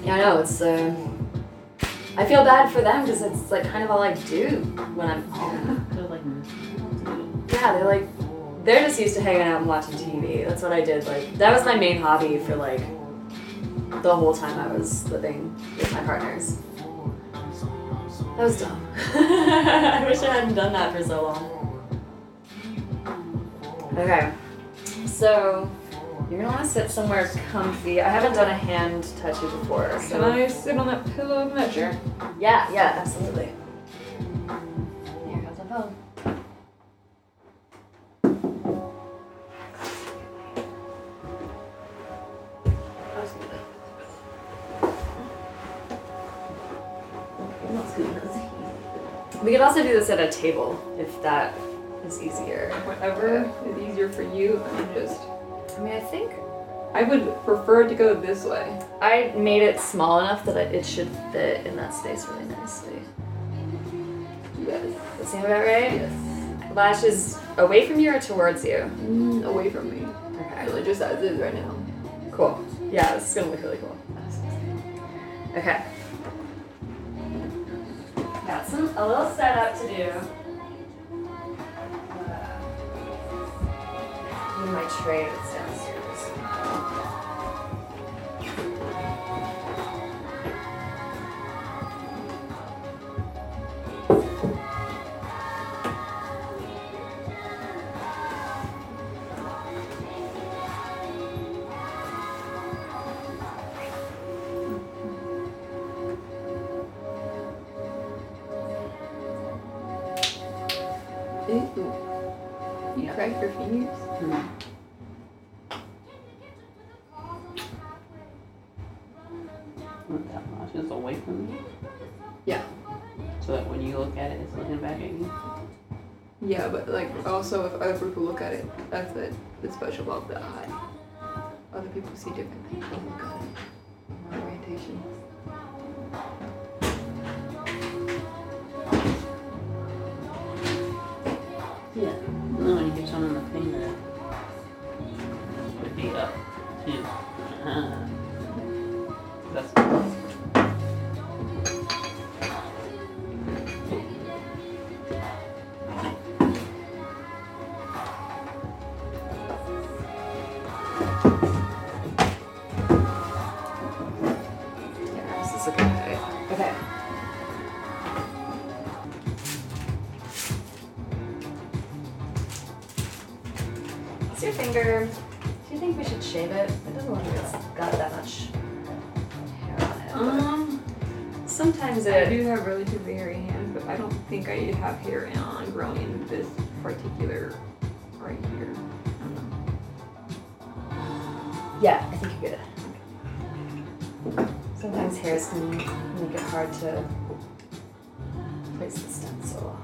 Yeah, I know. It's uh, I feel bad for them because it's like kind of all I do when I'm home. They're like, Yeah, they're like, they're just used to hanging out and watching TV. That's what I did. Like, that was my main hobby for like the whole time I was living with my partners. That was dumb. I wish I hadn't done that for so long. Okay, so you're gonna want to sit somewhere comfy. I haven't done a hand tattoo before, so Can I sit on that pillow chair? yeah, yeah, absolutely. Here comes my phone. We could also do this at a table if that is easier. Whatever is easier for you. I'm just. I mean, I think I would prefer to go this way. I made it small enough that it should fit in that space really nicely. Yes. Does that seem about right? Yes. Lashes away from you or towards you? Mm, away from me. Okay. Really, just as is right now. Cool. Yeah, this is gonna look really cool. Okay. Got some a little setup to do. Uh, my tray that's downstairs. Your fingers? Want that lashes away from you, Yeah. so that when you look at it, it's looking back at you. Yeah, but like also if other people look at it, that's the, the special about the eye. Other people see different things. Oh my god. Not sometimes I do have relatively hairy hands, but I don't think I have hair on growing this particular right here. I don't know. Yeah, I think you're good. Sometimes hairs can make it hard to place the stencil.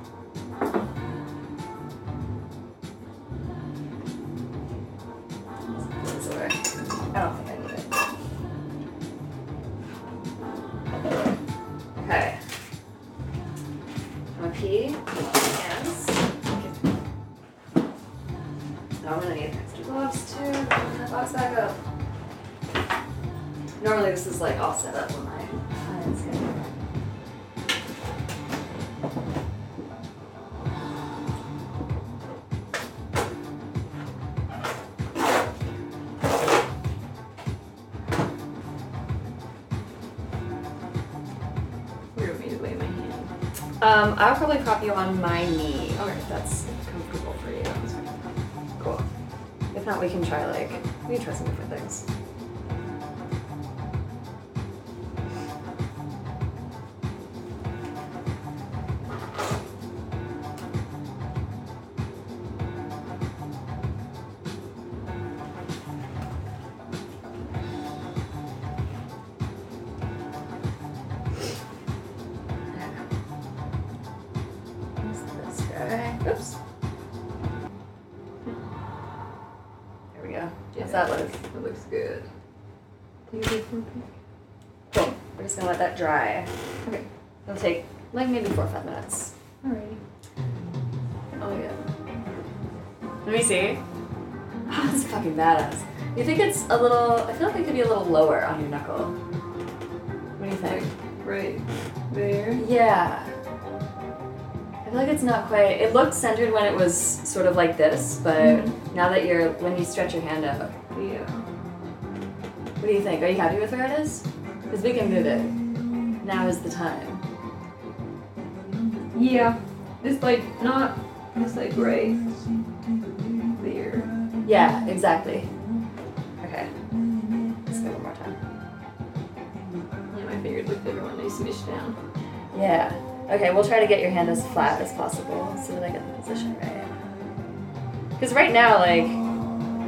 Um, I'll probably prop you on my knee. Okay. That's comfortable for you. Cool. If not, we can try like we can try some You think it's a little? I feel like it could be a little lower on your knuckle. Mm. What do you think? Right there. Yeah. I feel like it's not quite. It looked centered when it was sort of like this, but mm-hmm. now that you're when you stretch your hand out, Yeah. what do you think? Are you happy with where it is? Because we can move it. Now is the time. Yeah. It's like not. It's like right there. Yeah, exactly. Yeah, my fingers look different when they smush down. Yeah. Okay, we'll try to get your hand as flat as possible so that I get the position right. Because right now, like,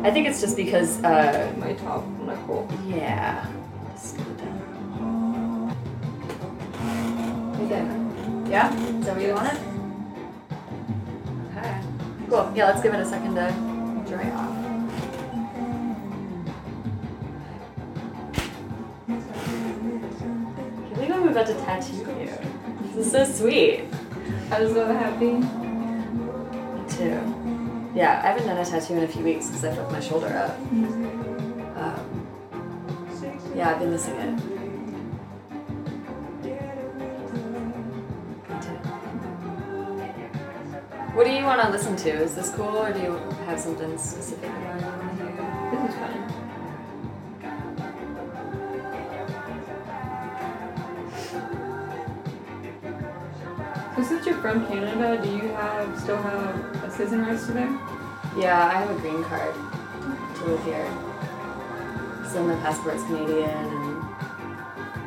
I think it's just because, uh, My top knuckle. yeah. Just it down. Okay. Yeah? Is that what you wanted? Okay. Cool. Yeah, let's give it a second to dry off. About to tattoo you. This is so sweet. I'm so happy. Me too. Yeah, I haven't done a tattoo in a few weeks because I fucked my shoulder up. Um, yeah, I've been missing it. Me too. What do you want to listen to? Is this cool, or do you have something specific you want to hear? This is fun. So since you're from Canada, do you have still have a citizen rights to there? Yeah, I have a green card to live here. So my passport's Canadian, and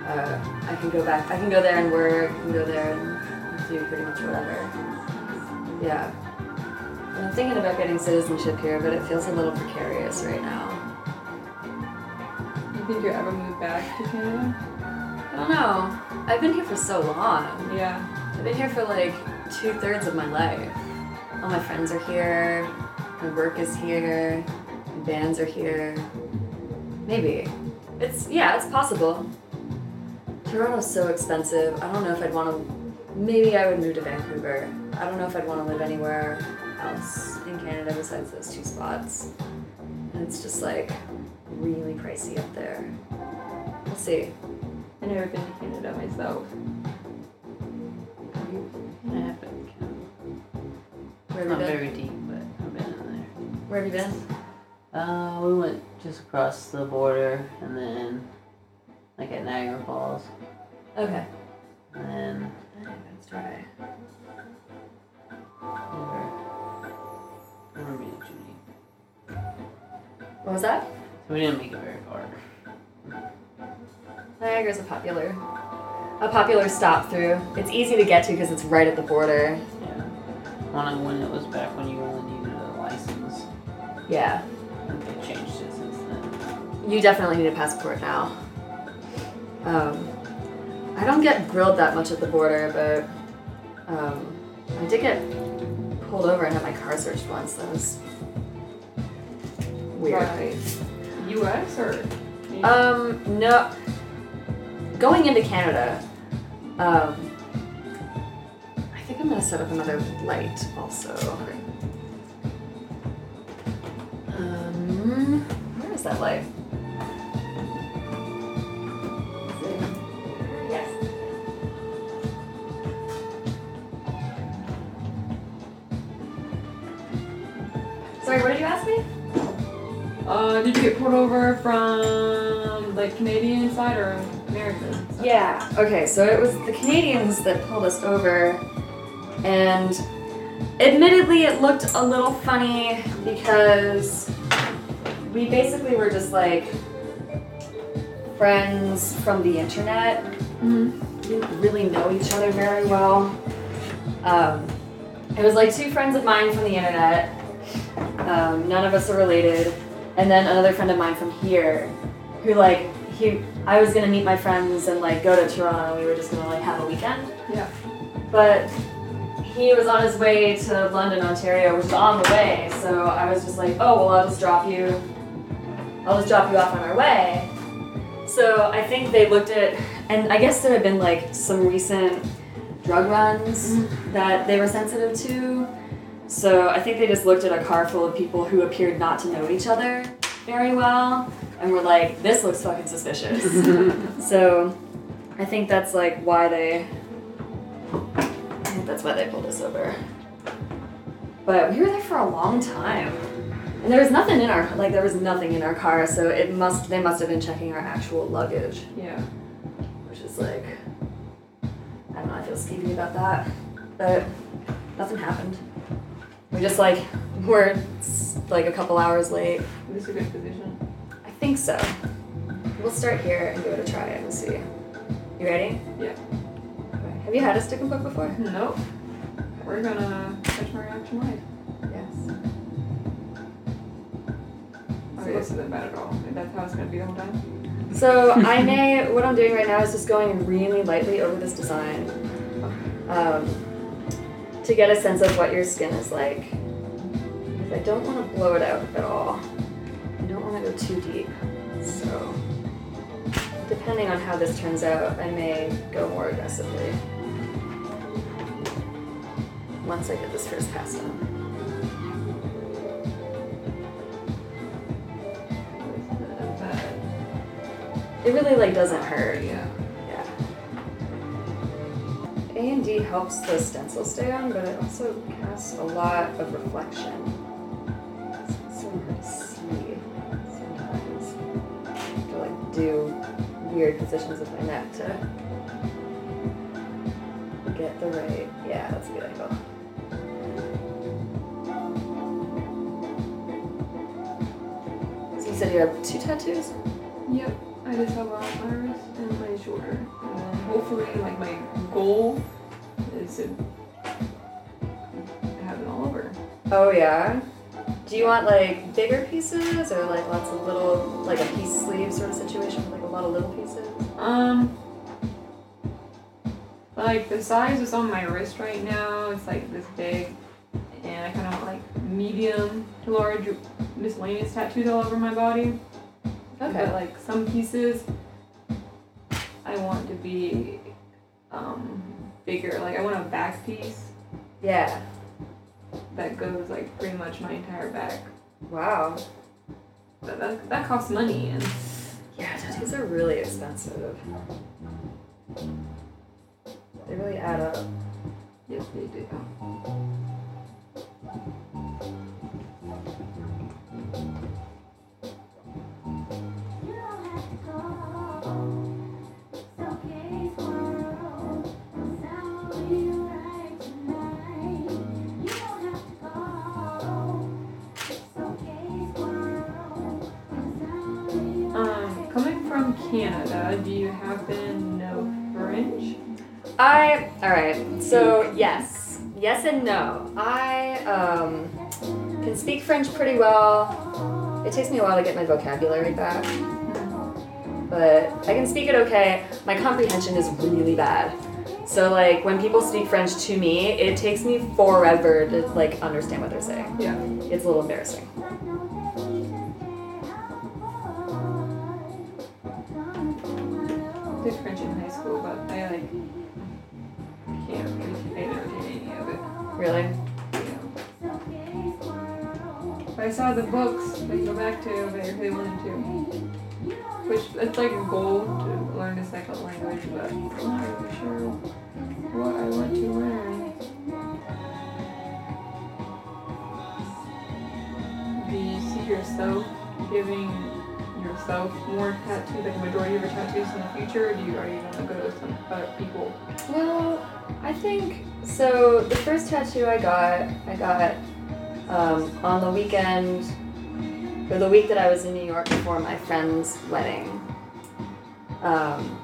uh, I can go back. I can go there and work. I can go there and do pretty much whatever. Yeah. And I'm thinking about getting citizenship here, but it feels a little precarious right now. Do you think you'll ever move back to Canada? I don't know. I've been here for so long. Yeah. I've been here for like two thirds of my life. All my friends are here. My work is here. My bands are here. Maybe. It's yeah, it's possible. Toronto's so expensive. I don't know if I'd want to. Maybe I would move to Vancouver. I don't know if I'd want to live anywhere else in Canada besides those two spots. And it's just like really pricey up there. We'll see. I've never been to Canada myself. Where have Not you been? very deep, but I've been in there. Where have you been? Uh, we went just across the border and then like at Niagara Falls. Okay. And then Let's try. never never it. What was that? So we didn't make it very far. Niagara's a popular, a popular stop through. It's easy to get to because it's right at the border. Yeah. When I when it was back when you only needed a license. Yeah. I think they changed it since then. You definitely need a passport now. Um, I don't get grilled that much at the border, but um, I did get pulled over and had my car searched once. That was weird. Right. U.S. or? Um, no. Going into Canada, um, I think I'm gonna set up another light also. Um, where is that light? Yes. Sorry, what did you ask me? Uh, did you get pulled over from the Canadian side or American? side? Yeah. Okay, so it was the Canadians that pulled us over, and admittedly, it looked a little funny because we basically were just like friends from the internet. Mhm. We didn't really know each other very well. Um, it was like two friends of mine from the internet. Um, none of us are related, and then another friend of mine from here, who like he. I was gonna meet my friends and like go to Toronto. We were just gonna like have a weekend. Yeah. But he was on his way to London, Ontario, which is on the way. So I was just like, oh well, I'll just drop you. I'll just drop you off on our way. So I think they looked at, and I guess there had been like some recent drug runs mm-hmm. that they were sensitive to. So I think they just looked at a car full of people who appeared not to know each other very well, and were like, this looks fucking suspicious. so I think that's like why they. I think that's why they pulled us over. But we were there for a long time. And there was nothing in our like there was nothing in our car, so it must they must have been checking our actual luggage, Yeah. which is like I don't know, I feel skeevy about that. But nothing happened. We just like were like a couple hours late. Is This a good position. I think so. We'll start here and give it a try and see. You ready? Yeah. Okay. Have you had a stick and poke before? Nope. We're gonna catch my reaction live. Yes. I guess it isn't bad at all. That's how it's gonna be the whole time. So I may, what I'm doing right now is just going really lightly over this design um, to get a sense of what your skin is like. Because I don't want to blow it out at all. I don't want to go too deep. So depending on how this turns out, I may go more aggressively. Once I get this first pass done. It's not bad. It really like doesn't hurt. Yeah. Yeah. A and D helps the stencil stay on, but it also casts a lot of reflection. So it's so hard to see sometimes. I have to like do weird positions with my neck to get the right. Yeah, that's a good angle. Said you have two tattoos? Yep. I just have on my wrist and my shoulder. And then hopefully like my goal is to have it all over. Oh yeah. Do you want like bigger pieces or like lots of little, like a piece sleeve sort of situation with like a lot of little pieces? Um like the size is on my wrist right now, it's like this big. And I kinda like medium to large miscellaneous tattoos all over my body. But like some pieces I want to be um, bigger. Like I want a back piece Yeah. that goes like pretty much my entire back. Wow. But that, that costs money and Yeah, tattoos are really expensive. They really add up. yes they do. Canada, do you happen to know French? I all right. So yes, yes and no. I um, can speak French pretty well. It takes me a while to get my vocabulary back, but I can speak it okay. My comprehension is really bad. So like when people speak French to me, it takes me forever to like understand what they're saying. Yeah. It's a little embarrassing. Did French in high school, but I like can't really I never did any of it. Really? Yeah. But I saw the books that go back to, but I really wanted to. Which it's like a goal to learn a second language, but I'm not really sure what I want to learn. Do you see yourself giving yourself more tattoos, like a majority of your tattoos in the future, or do you already want to go to some other people? Well, I think so. The first tattoo I got, I got um, on the weekend, or the week that I was in New York for my friend's wedding. Um,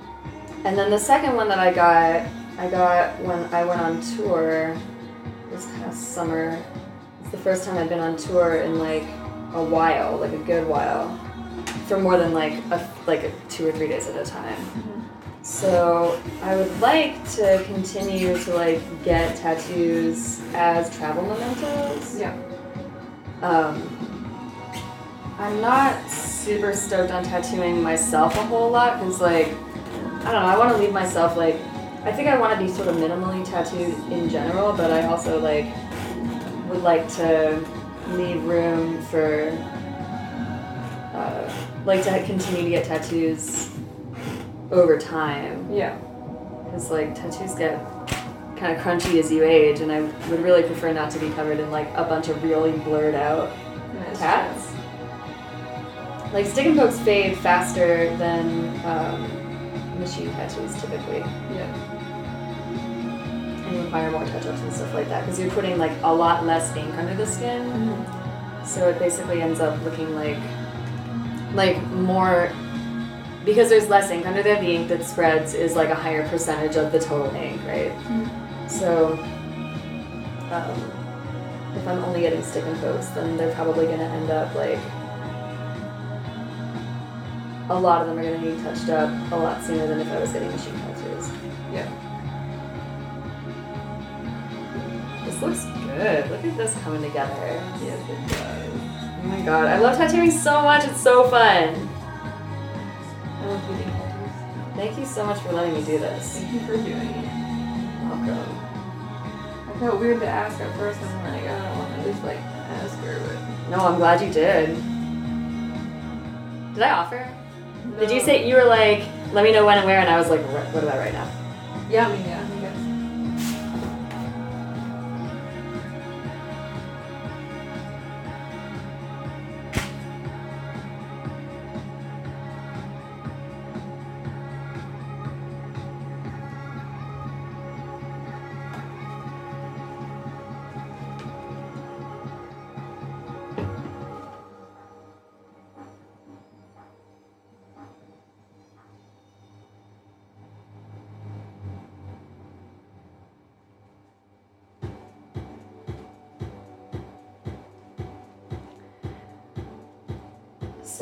and then the second one that I got, I got when I went on tour this past summer. It's the first time I've been on tour in like a while, like a good while, for more than like a like a two or three days at a time. So I would like to continue to like get tattoos as travel mementos. Yeah. Um, I'm not super stoked on tattooing myself a whole lot because like I don't know. I want to leave myself like I think I want to be sort of minimally tattooed in general, but I also like would like to leave room for uh, like to continue to get tattoos over time Yeah. because like tattoos get kind of crunchy as you age, and I would really prefer not to be covered in like a bunch of really blurred out That's tats. Like stick and pokes fade faster than um, machine tattoos typically. Yeah. and require more touch-ups and stuff like that because you're putting like a lot less ink under the skin, Mm-hmm. so it basically ends up looking like like more because there's less ink under there. The ink that spreads is like a higher percentage of the total ink, right? So, um, if I'm only getting stick and pokes, then they're probably gonna end up like a lot of them are gonna need touched up a lot sooner than if I was getting machine tattoos. Yeah. This looks good. Look at this coming together. Yes, it does. Oh my god, I love tattooing so much. It's so fun. I love. Thank you so much for letting me do this. Thank you for doing it. Welcome. I felt weird to ask at first. I'm like, oh, I don't want to just like ask her, but No, I'm glad you did. Did I offer? Did you say you were like, let me know when and where, and I was like, "Right- what about right now? Yeah, I mean, yeah,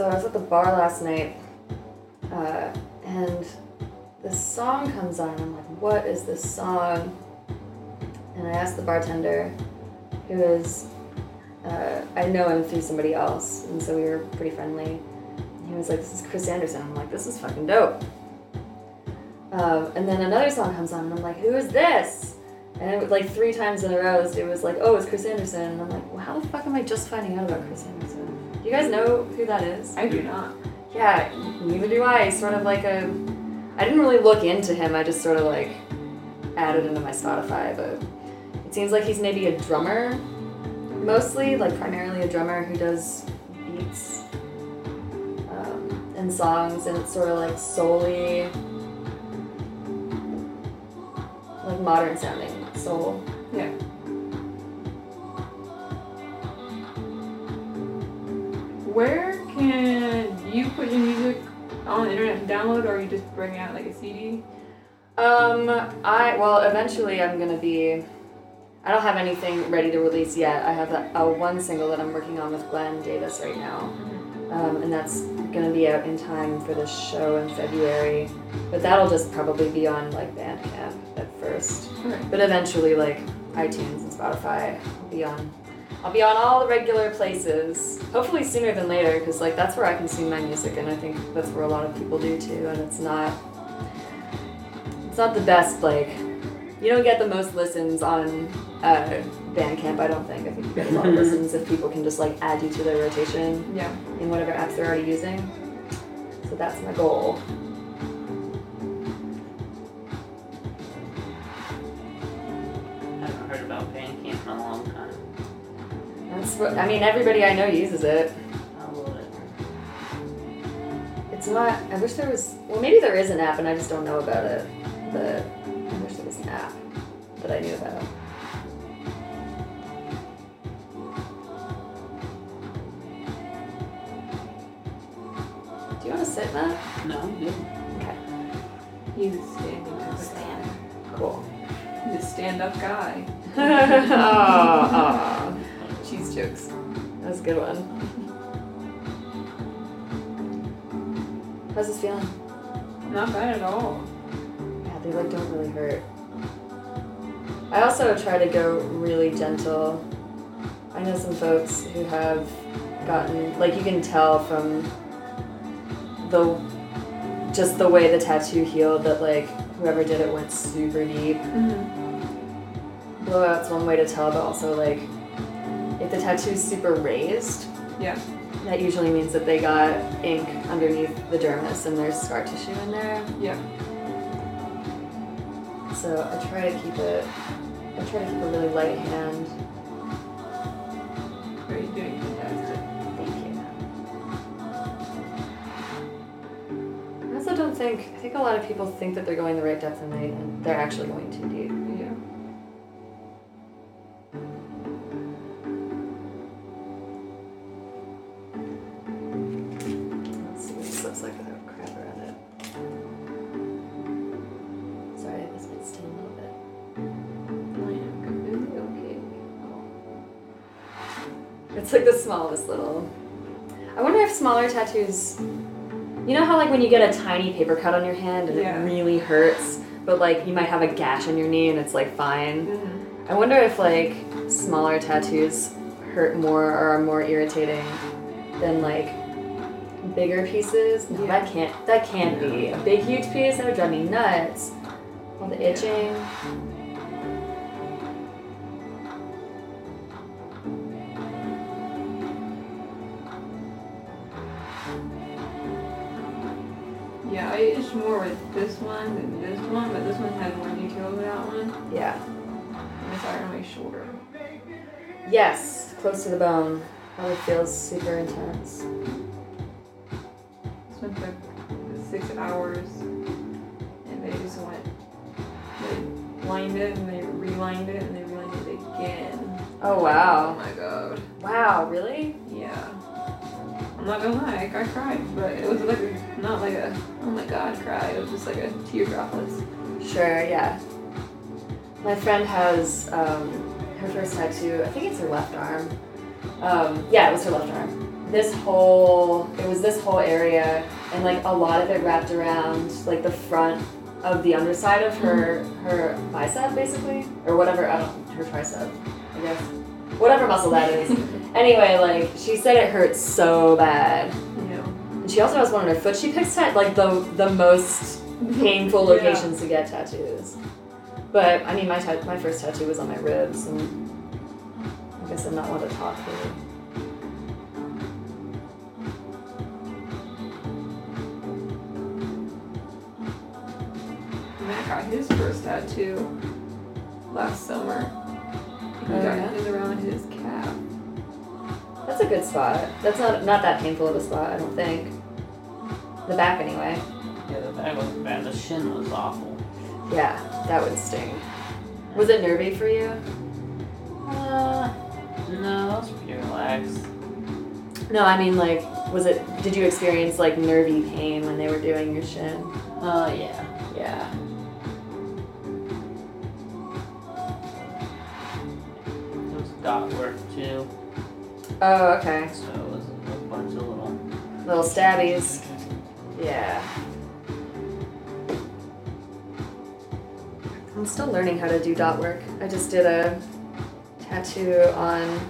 So I was at the bar last night, uh, and this song comes on, I'm like, what is this song? And I asked the bartender, who is, uh, I know him through somebody else, and so we were pretty friendly. And he was like, this is Chris Anderson. I'm like, this is fucking dope. Um, and then another song comes on, and I'm like, who is this? And it was like three times in a row, it was like, oh, it's Chris Anderson. And I'm like, well, how the fuck am I just finding out about Chris Anderson? Do you guys know who that is? I do not. Yeah, neither do I. He's sort of like a. I didn't really look into him. I just sort of like added into my Spotify, but it seems like he's maybe a drummer, mostly like primarily a drummer who does beats um, and songs, and it's sort of like solely like modern sounding soul. Yeah. Where can you put your music on the internet and download, or you just bring out like a CD? Um, I well, eventually I'm gonna be. I don't have anything ready to release yet. I have a, a one single that I'm working on with Glenn Davis right now, um, and that's gonna be out in time for the show in February. But that'll just probably be on like Bandcamp at first. Okay. But eventually, like iTunes and Spotify, I'll be on. I'll be on all the regular places. Hopefully sooner than later, because like that's where I consume my music, and I think that's where a lot of people do too. And it's not. It's not the best. Like, you don't get the most listens on uh, Bandcamp. I don't think. I think you get a lot of listens if people can just like add you to their rotation Yeah. in whatever apps they're already using. So that's my goal. What I mean. Everybody I know uses it. I love it. It's not. I wish there was. Well, maybe there is an app, and I just don't know about it. But I wish there was an app that I knew about. Do you want to sit, Matt? No, I'm good. Okay. He's a standing up guy. Cool. He's a stand-up guy. Aw, aw. Jokes. was a good one. How's this feeling? Not bad at all. Yeah, they like don't really hurt. I also try to go really gentle. I know some folks who have gotten like you can tell from the just the way the tattoo healed that like whoever did it went super deep. Mm-hmm. Blowout's one way to tell, but also like the tattoo's super raised, Yeah. that usually means that they got ink underneath the dermis and there's scar tissue in there. Yeah. So I try to keep it. I try to keep a really light hand. Are you doing fantastic? Thank you. I also don't think. I think a lot of people think that they're going the right depth and they and they're actually going too deep. It's like the smallest little. I wonder if smaller tattoos. You know how like when you get a tiny paper cut on your hand and Yeah. it really hurts, but like you might have a gash on your knee and it's like fine. Mm-hmm. I wonder if like smaller tattoos hurt more or are more irritating than like bigger pieces. No, Yeah. that can't. That can't be a big huge piece. That would drive me nuts. All the itching. Yeah, I itch more with this one than this one, but this one has more detail than that one. Yeah. And it's right on my shoulder. Yes, close to the bone. Probably feels super intense. This one took six hours, and they just went, they lined it and they relined it and they relined it again. Oh wow! Oh my god. Wow, really? Yeah. I'm not gonna lie, I cried, but it was like not like a oh my god cry. It was just like a tear droplets. Sure, yeah. My friend has um, her first tattoo. I think it's her left arm. Um, yeah, it was her left arm. This whole, it was this whole area, and like a lot of it wrapped around like the front of the underside of her her bicep, basically, or whatever. I don't, her tricep, I guess. Whatever muscle that is. anyway, like she said, it hurts so bad. Know. And she also has one on her foot. She picks tat- like the the most painful Yeah. locations to get tattoos. But I mean, my tat- my first tattoo was on my ribs, and I guess I'm not one to talk really. Matt got his first tattoo last summer. He Oh, yeah? around his calf. That's a good spot. That's not not that painful of a spot, I don't think. The back, anyway. Yeah, the back was bad. The shin was awful. Yeah, that would sting. Was it nervy for you? Uh, no, that was pretty relaxed. No, I mean like, was it? Did you experience like nervy pain when they were doing your shin? Uh, yeah. Yeah. Oh, okay. so it was a bunch of little. Little stabbies. Yeah. I'm still learning how to do dot work. I just did a tattoo on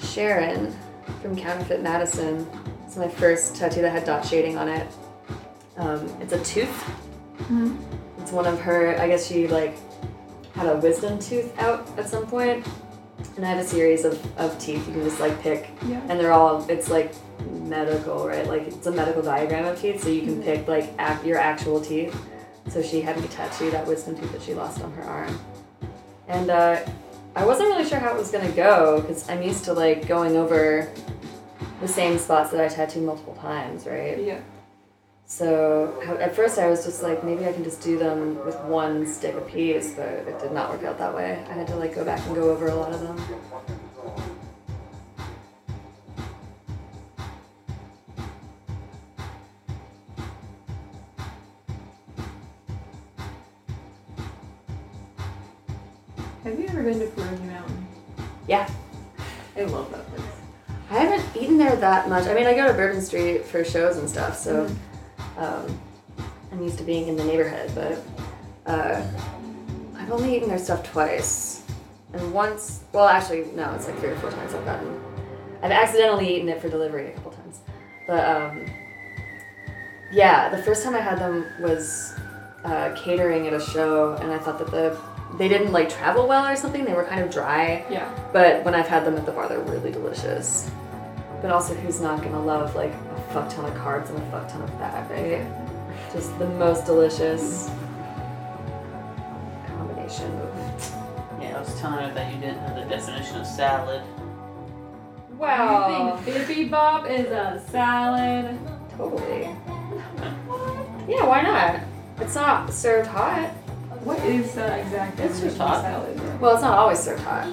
Sharon from Counterfeit Madison. It's my first tattoo that had dot shading on it. Um, it's a tooth. It's one of her, I guess she like had a wisdom tooth out at some point. And I have a series of, of teeth you can just like pick. Yeah. and they're all it's like medical right? Like it's a medical diagram of teeth so you can pick like ac- your actual teeth. So she had me tattoo that wisdom tooth that she lost on her arm. And uh, i wasn't really sure how it was going to go because i'm used to like going over the same spots that i tattoo multiple times right? Yeah. So at first i was just like maybe i can just do them with one stick a piece but it did not work out that way i had to like go back and go over a lot of them Have you ever been to Pierogi Mountain? Yeah. I love that place. I haven't eaten there that much. I mean, I go to Bourbon Street for shows and stuff, so Mm-hmm. Um, I'm used to being in the neighborhood. But uh, I've only eaten their stuff twice, and once. Well, actually, no, it's like three or four times I've gotten. I've accidentally eaten it for delivery a couple times, but um, yeah, the first time I had them was uh, catering at a show, and I thought that the they didn't like travel well or something. They were kind of dry. Yeah. But when I've had them at the bar, they're really delicious. But also, who's not gonna love like fuck ton of carbs and a fuck ton of fat, right? Just the most delicious combination of. Yeah, I was telling her that you didn't have the definition of salad. Wow. You think bibimbap is a salad? Totally. Yeah, why not? It's not served hot. What is the exact It's definition just of hot. salad? Well, it's not always served hot.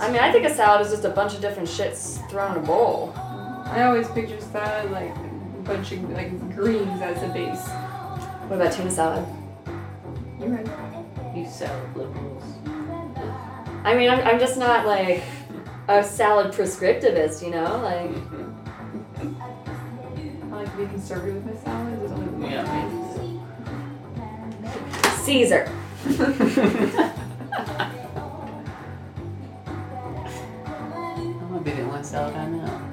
I mean, I think a salad is just a bunch of different shits thrown in a bowl. I always picture salad like a bunch of like greens as a base. What about tuna salad? You're right. You salad liberals. I mean, I'm, I'm just not like a salad prescriptivist, you know? Like, I like to be conservative with my salad. There's only one. Yeah. Caesar. I'm a big at one salad I know.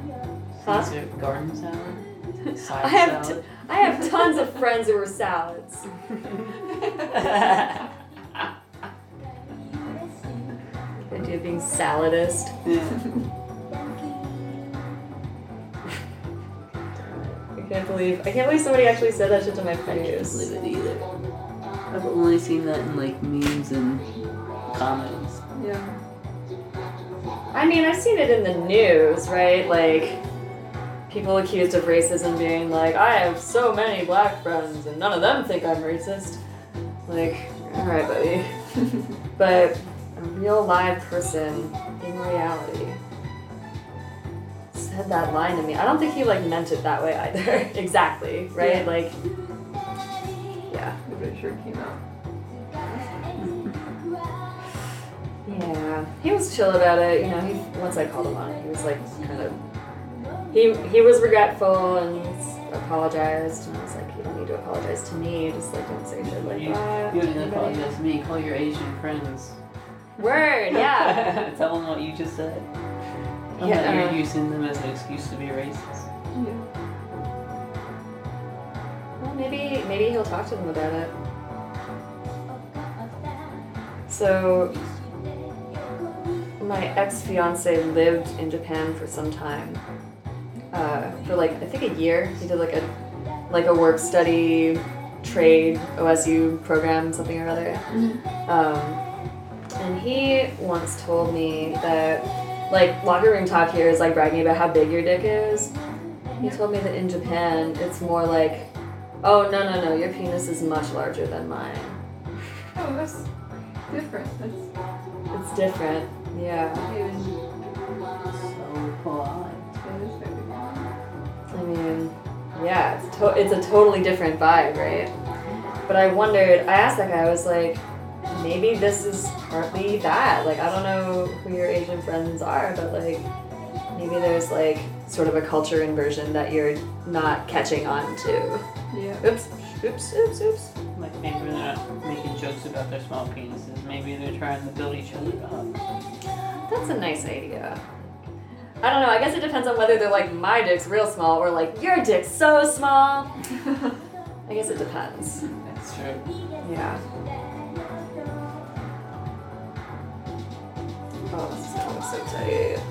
Huh? Caesar garden salad. Side I have, salad. t- I have tons of friends who are salads. The idea of being saladist. I can't believe I can't believe somebody actually said that shit to my friends. I can't believe it either. I've only seen that in like memes and comedies. Yeah. I mean, I've seen it in the news, right? Like, people accused of racism being like, I have so many black friends and none of them think I'm racist. Like, alright, buddy. but a real live person in reality said that line to me. I don't think he, like, meant it that way either. exactly, right? Yeah. Like, yeah. I'm pretty sure it came out. Yeah, he was chill about it. You know, he once I called him on it, he was like kind of. He he was regretful and he's apologized. And I was like, you don't need to apologize to me. Just like don't say shit like You, that. you don't need to apologize to me. Call your Asian friends. Word, yeah. Tell them what you just said. Tell Yeah, that you're using them as an excuse to be racist. Yeah. well, maybe maybe I'll talk to them about it. So, my ex fiance lived in Japan for some time. Uh, for like I think a year. He did like a like a work study trade OSU program, something or other. Um, and he once told me that like locker room talk here is like bragging about how big your dick is. He told me that in Japan it's more like, oh no no no, your penis is much larger than mine. Oh, that's different. That's It's different. Yeah. So polite. I mean, yeah, it's to- it's a totally different vibe, right? But I wondered. I asked that guy. I was like, maybe this is partly that. Like, I don't know who your Asian friends are, but like, maybe there's like sort of a culture inversion that you're not catching on to. Yeah. Oops, oops, oops, oops. Like maybe they're not making jokes about their small penises. Maybe they're trying to build each other up. That's a nice idea. I don't know. I guess it depends on whether they're like my dick's real small or like your dick's so small. I guess it depends. That's true. Yeah. Oh, this is going so tight.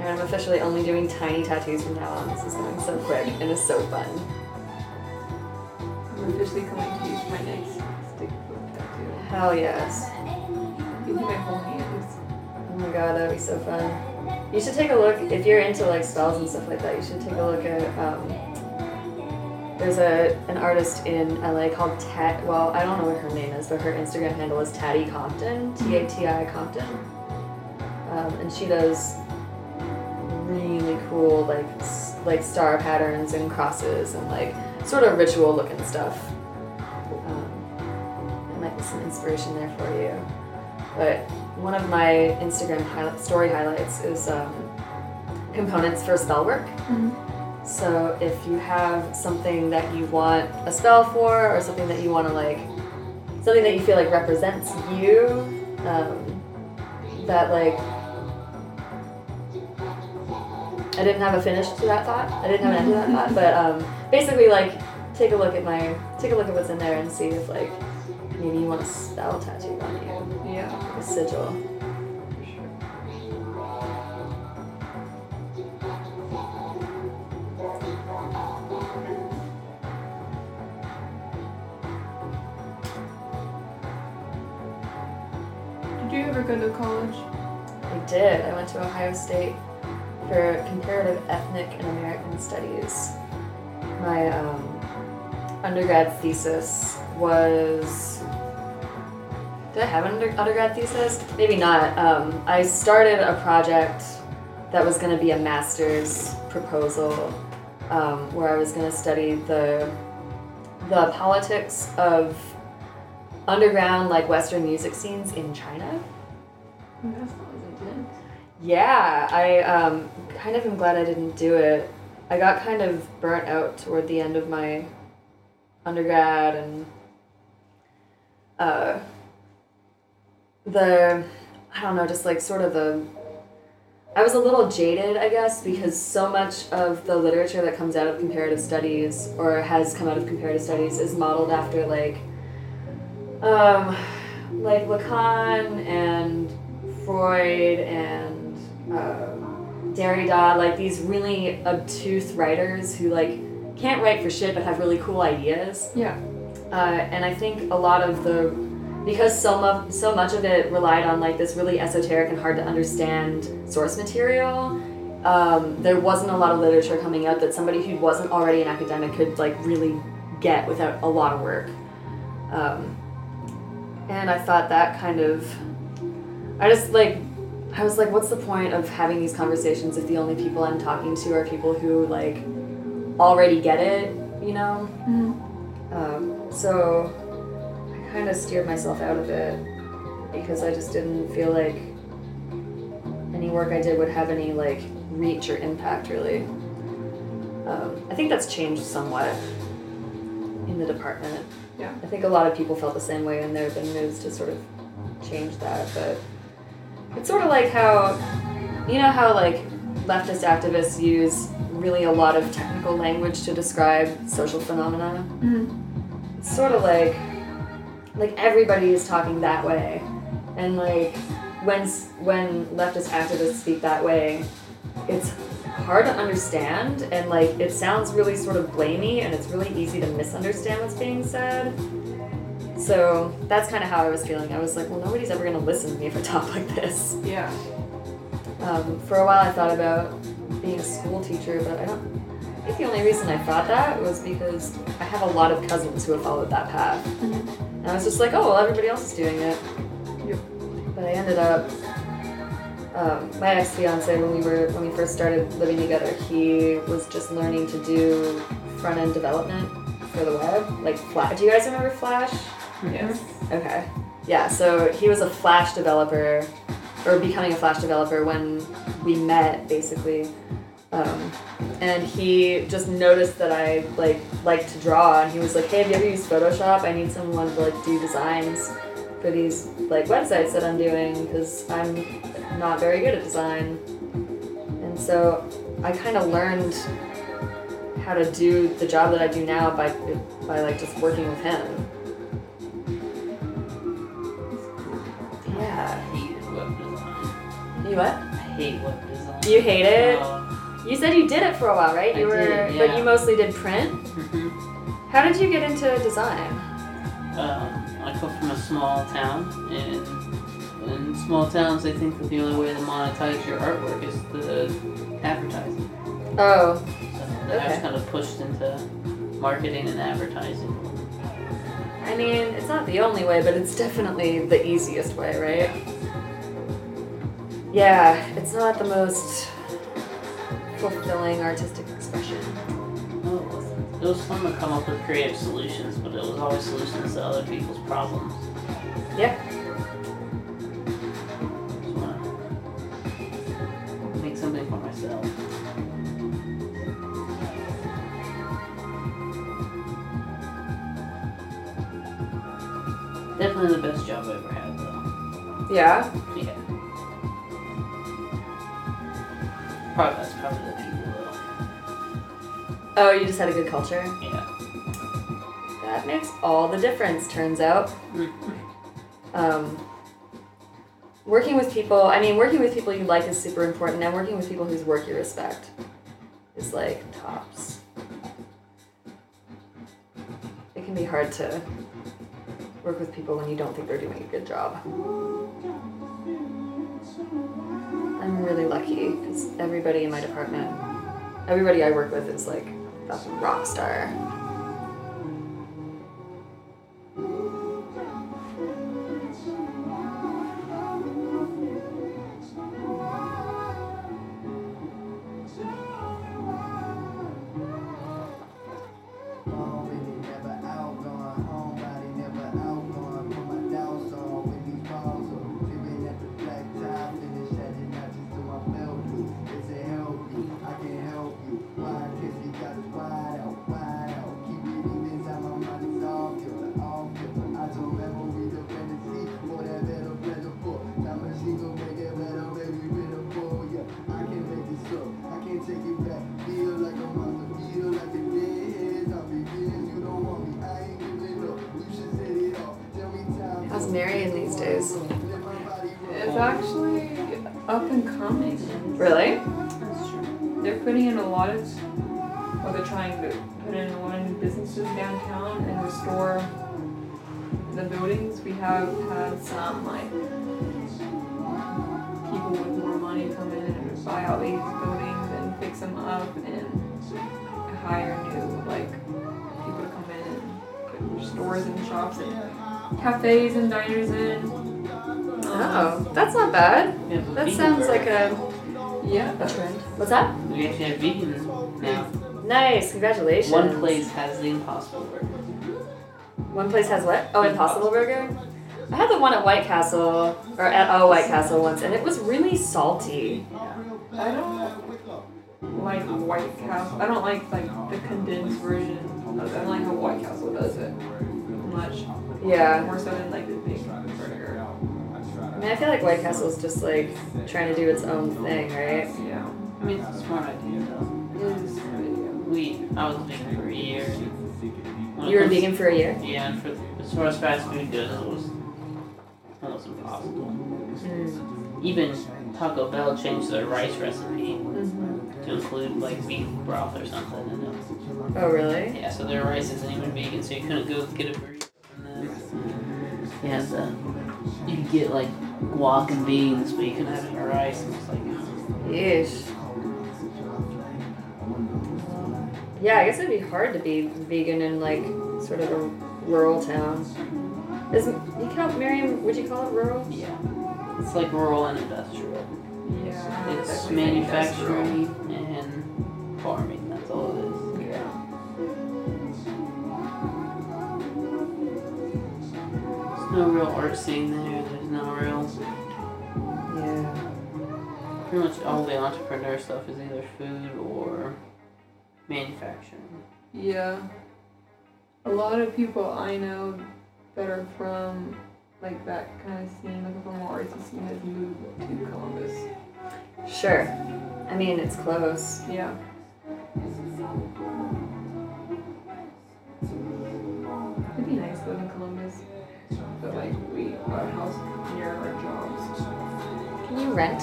And I'm officially only doing tiny tattoos from now on. This is going so quick and it's so fun. I'm officially going to use my next stick foot tattoo. Hell yes. My whole hands. Oh my god, that'd be so fun. You should take a look if you're into like spells and stuff like that. You should take a look at. Um, there's a an artist in LA called Tat. Well, I don't know what her name is, but her Instagram handle is Tatty Compton. T A T I Compton. Um, and she does really cool like like star patterns and crosses and like sort of ritual looking stuff. Um, there might be some inspiration there for you. But one of my Instagram highlight, story highlights is um, components for spell work. So if you have something that you want a spell for, or something that you want to like, something that you feel like represents you, um, that like, I didn't have a finish to that thought. I didn't have an end to that thought, but um, basically like, take a look at my, take a look at what's in there and see if like, maybe you want a spell tattooed on you Yeah. Sigil. Did you ever go to college? I did. I went to Ohio State for comparative ethnic and American studies. My um, undergrad thesis was. Did I have an under- undergrad thesis? Maybe not. Um, I started a project that was going to be a master's proposal um, where I was going to study the the politics of underground like Western music scenes in China. That sounds intense. Yeah, I um, kind of am glad I didn't do it. I got kind of burnt out toward the end of my undergrad and uh, the, I don't know, just like sort of the, I was a little jaded, I guess, because so much of the literature that comes out of comparative studies or has come out of comparative studies is modeled after like, um, like Lacan and Freud and um, Derrida, like these really obtuse writers who like can't write for shit but have really cool ideas. Yeah. Uh, and I think a lot of the because so much so much of it relied on like this really esoteric and hard to understand source material. Um, there wasn't a lot of literature coming out that somebody who wasn't already an academic could like really get without a lot of work. Um, and I thought that kind of, I just like, I was like, what's the point of having these conversations if the only people I'm talking to are people who like already get it, you know? Um, so kind of steered myself out of it because I just didn't feel like any work I did would have any like reach or impact really. Um, I think that's changed somewhat in the department. Yeah. I think a lot of people felt the same way, and there have been moves to sort of change that. But it's sort of like how, you know, how like leftist activists use really a lot of technical language to describe social phenomena. Mhm. It's sort of like like everybody is talking that way, and like when when leftist activists speak that way, it's hard to understand and like it sounds really sort of blamey and it's really easy to misunderstand what's being said. So that's kind of how I was feeling. I was like, well, nobody's ever gonna listen to me if I talk like this. Yeah. Um, for a while, I thought about being a school teacher, but I don't. I think the only reason I thought that was because I have a lot of cousins who have followed that path, and I was just like, oh well, everybody else is doing it. Yep. But I ended up. Um, my ex fiance, when we were when we first started living together, he was just learning to do front end development for the web, like Flash. Do you guys remember Flash? Yes. Okay. Yeah, so he was a Flash developer, or becoming a Flash developer when we met, basically. Um, and he just noticed that I like like to draw, and he was like, "Hey, have you ever used Photoshop? I need someone to like do designs for these like websites that I'm doing because I'm not very good at design." And so I kind of learned how to do the job that I do now by by like just working with him. I Yeah. hate web design. You what? I hate web design. You hate it? You said you did it for a while, right? I You were, did, but you mostly did print. mhm. How did you get into design? Um, I come from a small town, and in small towns, they think that the only way to monetize your artwork is the advertising. Oh, So then I was kind of pushed into marketing and advertising. I mean, it's not the only way, but it's definitely the easiest way, right? Yeah, it's not the most fulfilling artistic expression. Oh, it was fun to come up with creative solutions, but it was always solutions to other people's problems. Yeah. Just wanna make something for myself. Definitely the best job I ever had, though. Yeah. Oh, you just had a good culture. Yeah. That makes all the difference, turns out. um, working with people i mean working with people you like is super important and working with people whose work you respect is like tops it can be hard to work with people when you don't think they're doing a good job i'm really lucky because everybody in my department everybody i work with is like a rock star lot of new businesses downtown and restore the buildings. We have had some like people with more money come in and buy out these buildings and fix them up and hire new like people to come in and put stores and shops and cafes and diners in. Oh that's not bad We have a that sounds burger. like a, Yeah. a trend what's that We actually have vegan now. Nice, congratulations. One place has the Impossible Burger. One place has what? Oh, Impossible Burger? I had the one at White Castle, or at oh White Castle once, and it was really salty. I don't like White Castle. I don't like like the condensed version of it. I don't like how White Castle does it much. Yeah. More so than like the big burger. I mean, I feel like White Castle's just like trying to do its own thing, right? Yeah. I mean, it's a smart idea though. It We, I was vegan for a year. When You were comes- vegan for a year. Yeah, and for as far as fast food goes, it was almost impossible. Mm-hmm. Even Taco Bell changed their rice recipe mm-hmm. to include like beef broth or something in it. Oh, really? Yeah, so their rice isn't even vegan, so you couldn't go get a burrito from them. You could get like guac and beans, but you couldn't have any rice. And it's like, Yeesh. Yeah, I guess it'd be hard to be vegan in like sort of a rural town. Is you count Miriam? Would you call it rural? yeah, it's like rural and industrial. Yeah. It's definitely manufacturing and farming. That's all it is. Yeah. There's no real art scene there. There's no real. Yeah. Pretty much all the entrepreneur stuff is either food or manufacturing. Yeah. A lot of people I know that are from like that kind of scene, like from more artsy scene, has moved to Columbus. Sure. I mean, it's close. Yeah. It'd be nice to live in Columbus, but like we our house near our jobs. Can you rent?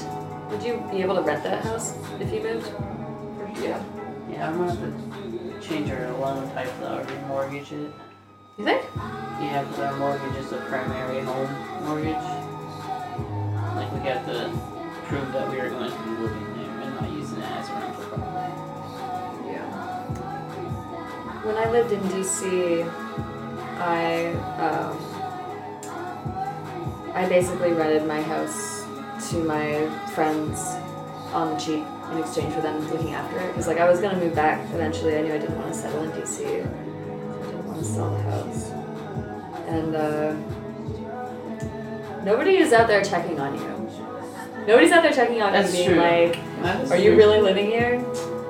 Would you be able to rent that house if you moved? Yeah. Yeah, I'm gonna have to change our loan type though, or remortgage it. You think? Yeah, because our mortgage is a primary home mortgage. Like we have to prove that we are going to be living there and not using it as a rental property. Yeah. When I lived in DC, I um, I basically rented my house to my friends on the cheap in exchange for them looking after it. Because like I was gonna move back eventually. I knew I didn't want to settle in DC. So I didn't want to sell the house. And uh, nobody is out there checking on you. Nobody's out there checking on That's you, being true. like, That's "Are you really living here?"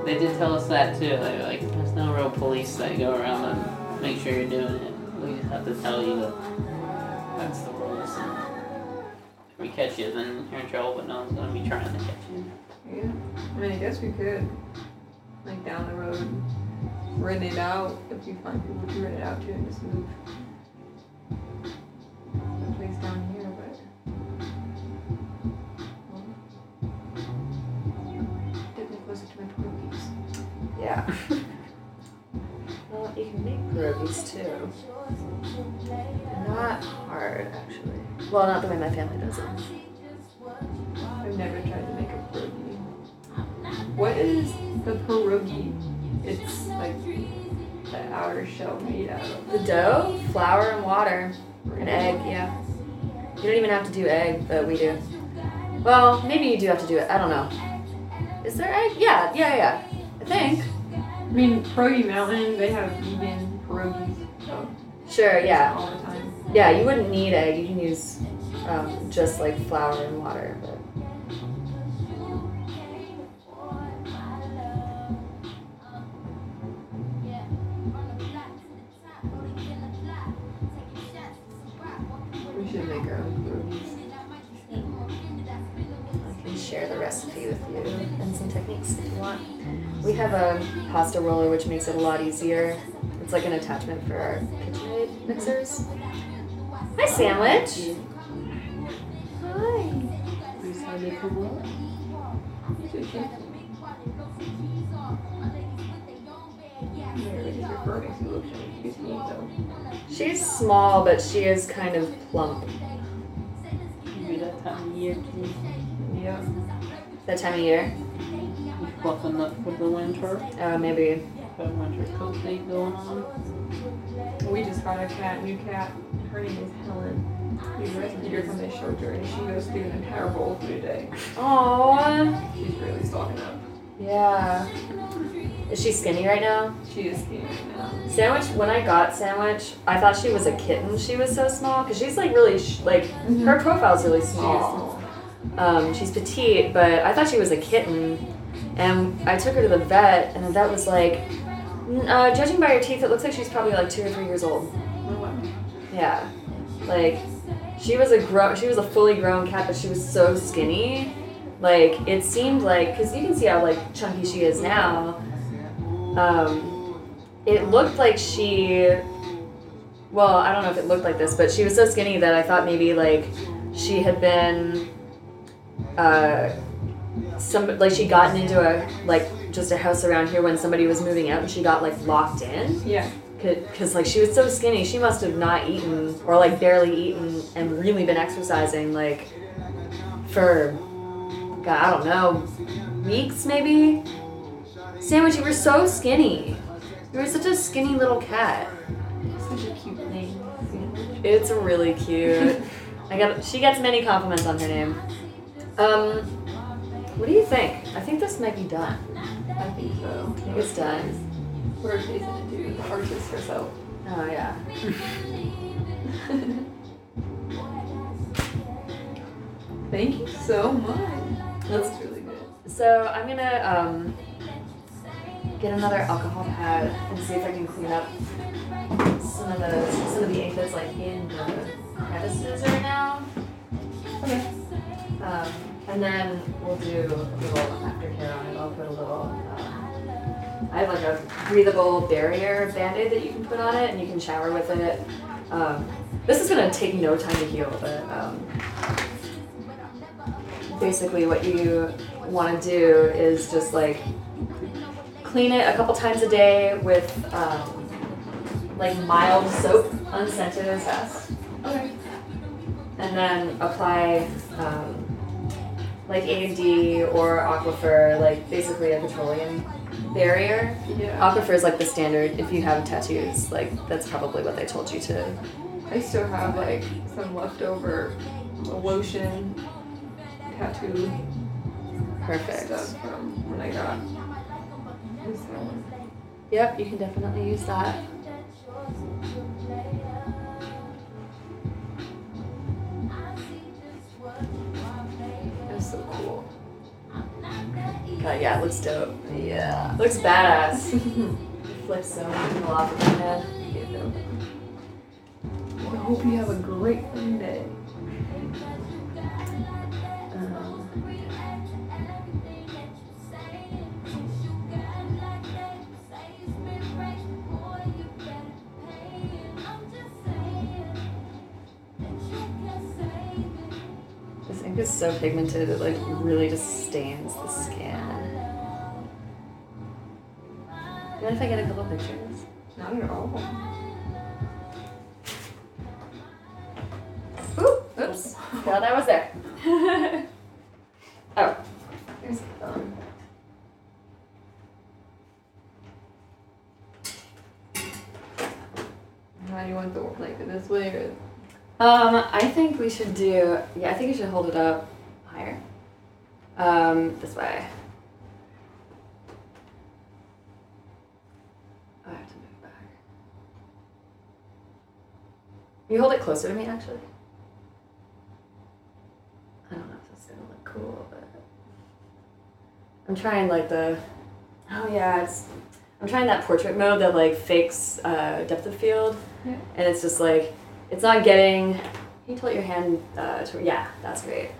They did tell us that too. They were like, there's no real police that go around and make sure you're doing it. We just have to tell you that's the rules. And if we catch you, then you're in trouble, but no one's gonna be trying to catch you. Yeah. I mean, I guess we could, like down the road, rent it out if we find people to rent it out to and just move the place down here, but. Definitely closer to my pierogies. Yeah. well, you can make pierogies too. Not hard, actually. Well, not the way my family does it. I've never tried to make a pierogi. What is the pierogi? It's like the outer shell made out of. The dough, flour, and water, and egg. Yeah. You don't even have to do egg, but we do. Well, maybe you do have to do it. I don't know. Is there egg? Yeah, yeah, yeah. I think. I mean, Pierogi Mountain, they have vegan pierogies so Sure. Yeah. all the time. Yeah. You wouldn't need egg. You can use um, just like flour and water. But I can share the recipe with you and some techniques if you want. We have a pasta roller which makes it a lot easier. It's like an attachment for our KitchenAid mixers. Hi, Sandwich. Hi. That's how they come. She's small, but she is kind of plump. Maybe that time of year too. Yeah. That time of year. You fluffing up for the winter. Uh, maybe. Got winter coat date going on. We just got a cat, new cat. Her name is Helen. We rescued her from the shelter and she goes through an entire bowl through a day. Aww. She's really stocking up. Yeah. Is she skinny right now? She is skinny right now. Sandwich, when I got Sandwich, I thought she was a kitten. She was so small because she's like really, sh- like, her profile's really small. Um, she's petite, but I thought she was a kitten. And I took her to the vet, and the vet was like, uh, judging by her teeth, it looks like she's probably like two or three years old. Yeah. Like, she was a grown, she was a fully grown cat, but she was so skinny like it seemed like because you can see how like chunky she is now. Um, it looked like she. Well, I don't know if it looked like this, but she was so skinny that I thought maybe like she had been. Uh, some like she gotten into a like just a house around here when somebody was moving out and she got like locked in Yeah. because like she was so skinny she must have not eaten or like barely eaten and really been exercising like for god i don't know weeks maybe sandwich you were so skinny you were such a skinny little cat Such a cute name. it's really cute i got she gets many compliments on her name um what do you think i think this might be done I think so. i think it's done Put her face in it too. The artist herself. oh yeah Thank you so much. Let's- That's really good. So I'm gonna um, get another alcohol pad and see if I can clean up some of the some of the ink that's like in the crevices right now. Okay. Um, and then we'll do a little aftercare on it. I'll put a little. Um, I have like a breathable barrier band-aid that you can put on it, and you can shower with it. Um, this is gonna take no time to heal, but um, basically what you want to do is just like clean it a couple times a day with um, like mild soap, unscented as best. Okay. And then apply um, like A&D or Aquaphor, like basically a petroleum barrier. Yeah. Aquaphor is like the standard if you have tattoos, like that's probably what they told you to. I still have like some leftover lotion tattoo Perfect. stuff from when I got Yep, you can definitely use that. That's so cool. God, yeah, it looks dope. Yeah. Looks badass. Flips so many people off of head. I hope you have a great day. Is so pigmented, it like really just stains the skin. What if I get a couple pictures? Not at all. Oop, oops. Forgot that was there. oh. There's the phone. How do you want the work like this way or Um, I think we should do. Yeah, I think you should hold it up higher. Um, this way. I have to move back. You hold it closer to me, actually. I don't know if that's gonna look cool, but I'm trying like the. Oh yeah, it's. I'm trying that portrait mode that like fakes uh, depth of field, Yeah. and it's just like it's not getting. Can you tilt your hand? Uh, to, yeah, that's great.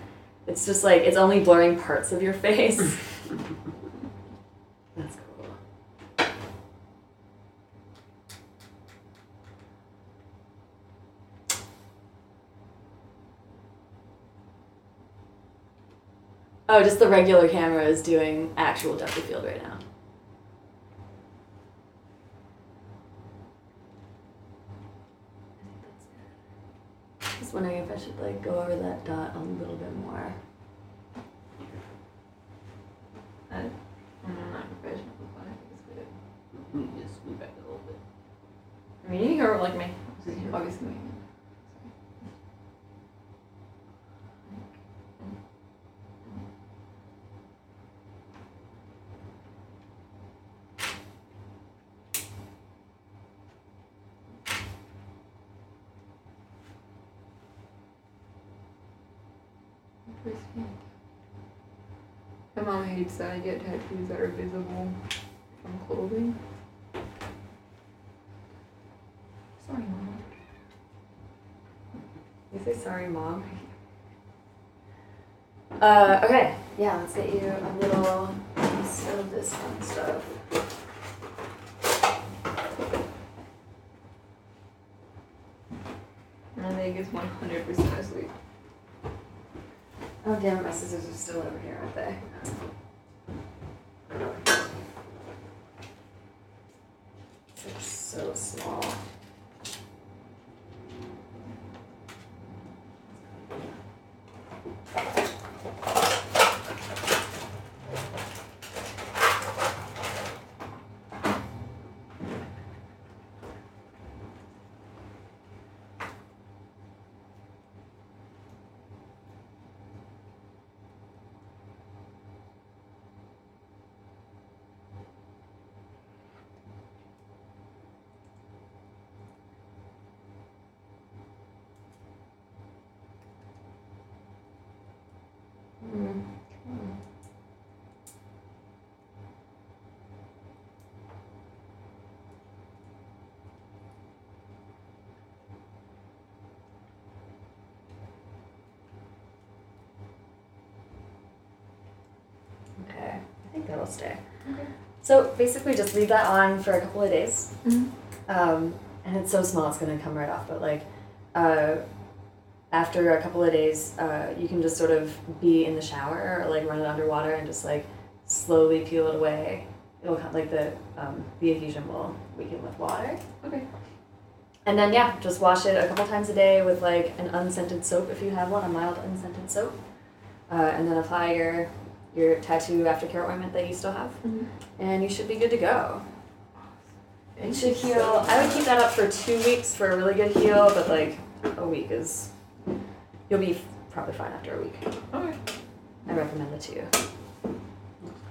It's just like it's only blurring parts of your face. that's cool. Oh, just the regular camera is doing actual depth of field right now. I think that's good. Just wondering if I should like go over that dot a little bit more. I, I'm not professional, but I think it's good. Let me just move back a little bit. I mean, you can go like me. Obviously. That I get tattoos that are visible from clothing. Sorry, mom. You say sorry, mom. Uh, okay. yeah, let's get you a little piece of this fun stuff. My leg is 100% asleep. Oh damn it, my scissors are still over here, aren't they? It's so small. Okay, I think that'll stay. Okay. So basically, just leave that on for a couple of days. Mhm. Um, and it's so small, it's gonna come right off. But like, uh, after a couple of days, uh, you can just sort of be in the shower or like run it underwater and just like slowly peel it away. It'll kind like the um, the adhesion will weaken with water. Okay. And then yeah, just wash it a couple times a day with like an unscented soap if you have one, a mild unscented soap. Uh, and then apply your your tattoo aftercare ointment that you still have, Mhm. and you should be good to go. It should heal. I would keep that up for two weeks for a really good heal, but like a week is you'll be probably fine after a week. Okay. I recommend it to you.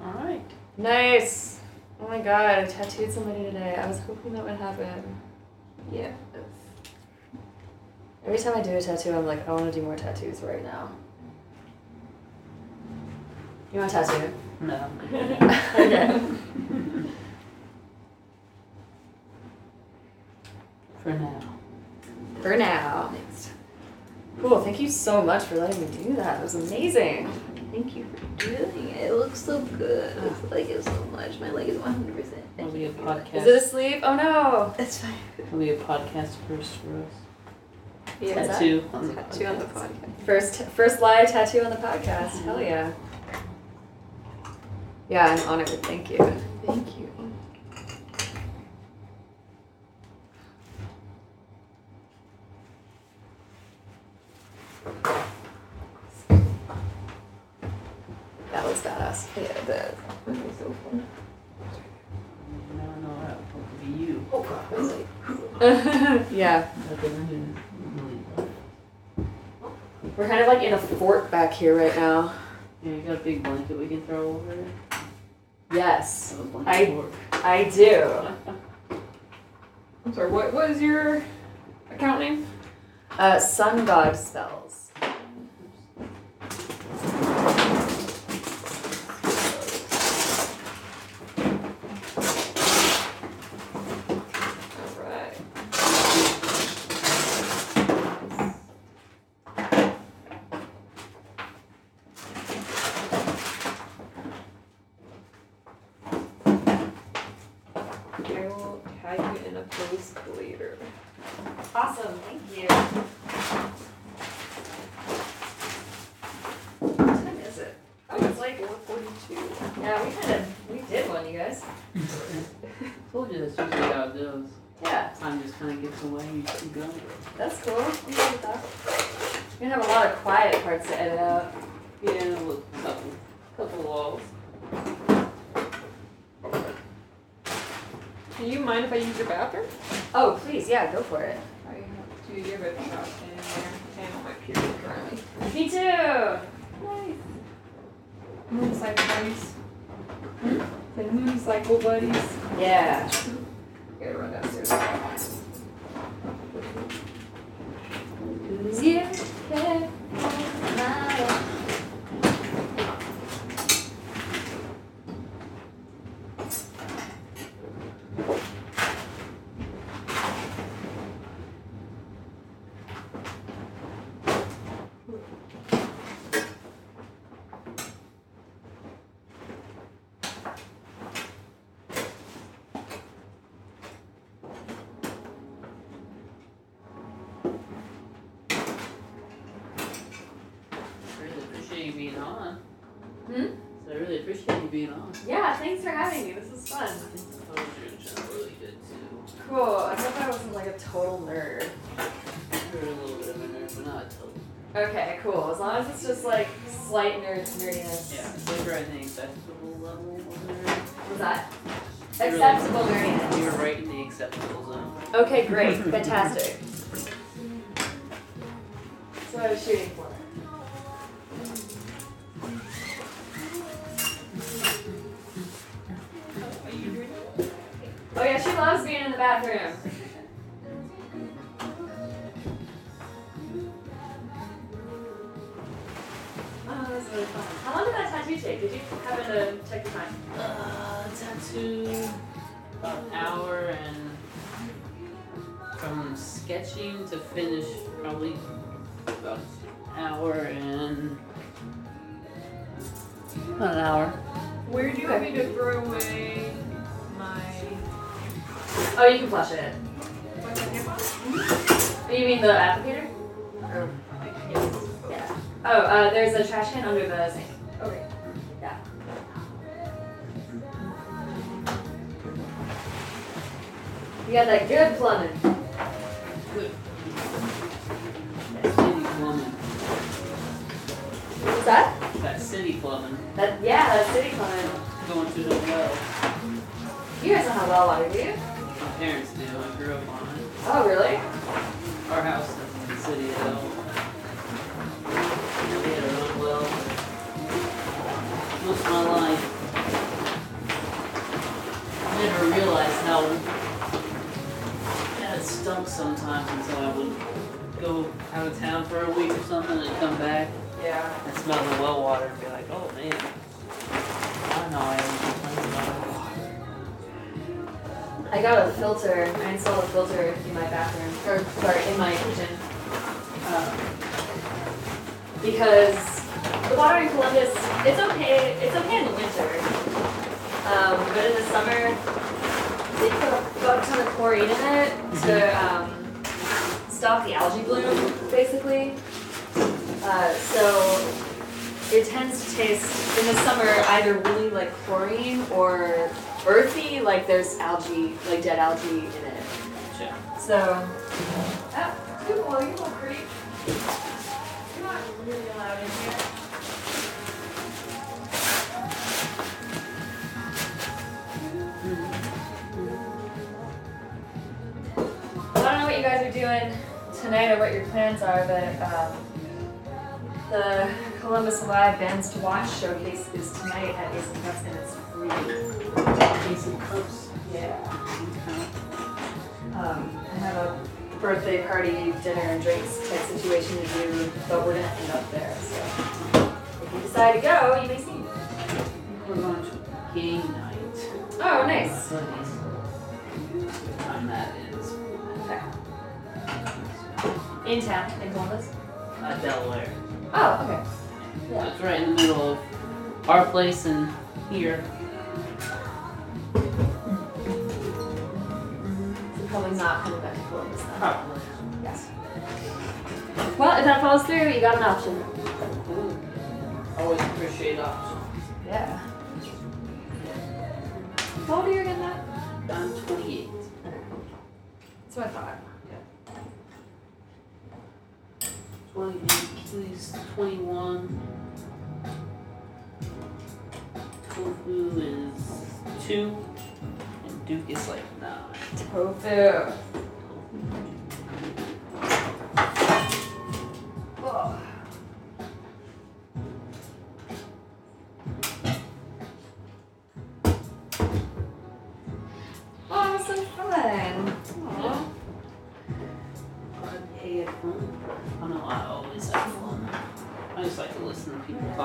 All right. Nice. Oh my god, I tattooed somebody today. I was hoping that would happen. Yeah. Every time I do a tattoo, I'm like, I want to do more tattoos right now. You want a tattoo? No. okay. For now. For now. Next. Cool. Thank you so much for letting me do that. It was amazing. Thank you for doing it. It looks so good. I like it so much. My leg is 100%. It'll be a podcast. Is it asleep? Oh no. That's fine. It'll be a podcast first for us. Yeah. Tattoo on the Tattoo on the podcast. podcast. First, first live tattoo on the podcast. Hell mm-hmm. yeah. Yeah, I'm honored. Thank you. Thank you. That was badass. Yeah, that would be so fun. You never know how it will be you. Oh, yeah. But then I didn't really- We're kind of like in a fort back here right now. Yeah, you got a big blanket we can throw over it. Yes, Have a blanket I- I do. I'm sorry, what was your account name? Uh, sun god spells. Nerd nerdiness. Yeah, we're the acceptable level. What's that? Acceptable nerdiness. You're right in the acceptable zone. Okay, great. Fantastic. That's what I was shooting for. Oh yeah, she loves being in the bathroom. Really fun. How long did that tattoo take? Did you happen to check the time? Uh, tattoo about an hour and from sketching to finish probably about an hour and about an hour. Where do you want me to throw away my Oh, you can flush it. You mean the applicator? Or, Yes. Oh, uh, there's a trash can under the sink. Okay. Yeah. You got that good plumbing. City plumbing. What's that? That city plumbing. That yeah, that city plumbing. Going through the well. You guys don't have well water, do you? My parents do. I grew up on it. Oh, really? Our house is in the city though. We Most of my life. I never realized how bad it stunk sometimes until I would go out of town for a week or something and come back Yeah. and smell the well water and be like, oh man. I know I haven't complained about it. I got a filter. I installed a filter in my bathroom, or sorry, in my kitchen. Um, because the water in Columbus, it's okay. It's okay in the winter, um, but in the summer, they put a fuck ton of chlorine in it to um, stop the algae bloom, basically. Uh, so it tends to taste in the summer either really like chlorine or earthy, like there's algae, like dead algae in it. Gotcha. So, oh, you well, you look pretty. You're not really allowed in here. You guys are doing tonight or what your plans are, but um, the Columbus Live Bands to Watch showcase is tonight at Ace of Cups and it's free. Ace of Cups. Yeah. Um, I have a birthday party, dinner and drinks type situation to do, but we're gonna end up there, so. If you decide to go, you may see me. We're going to game night. Oh, nice. Time In town, in Columbus? Uh, Delaware. Oh, okay. So it's right in the middle of our place and here. So probably not coming back to Columbus then. Probably. Yes. Well, if that falls through, you got an option. Ooh. Always appreciate options. Yeah. How old are you again, Matt? I'm 28. That's what I thought. 28, please. 21. Tofu is 2. And Duke is like 9. Tofu.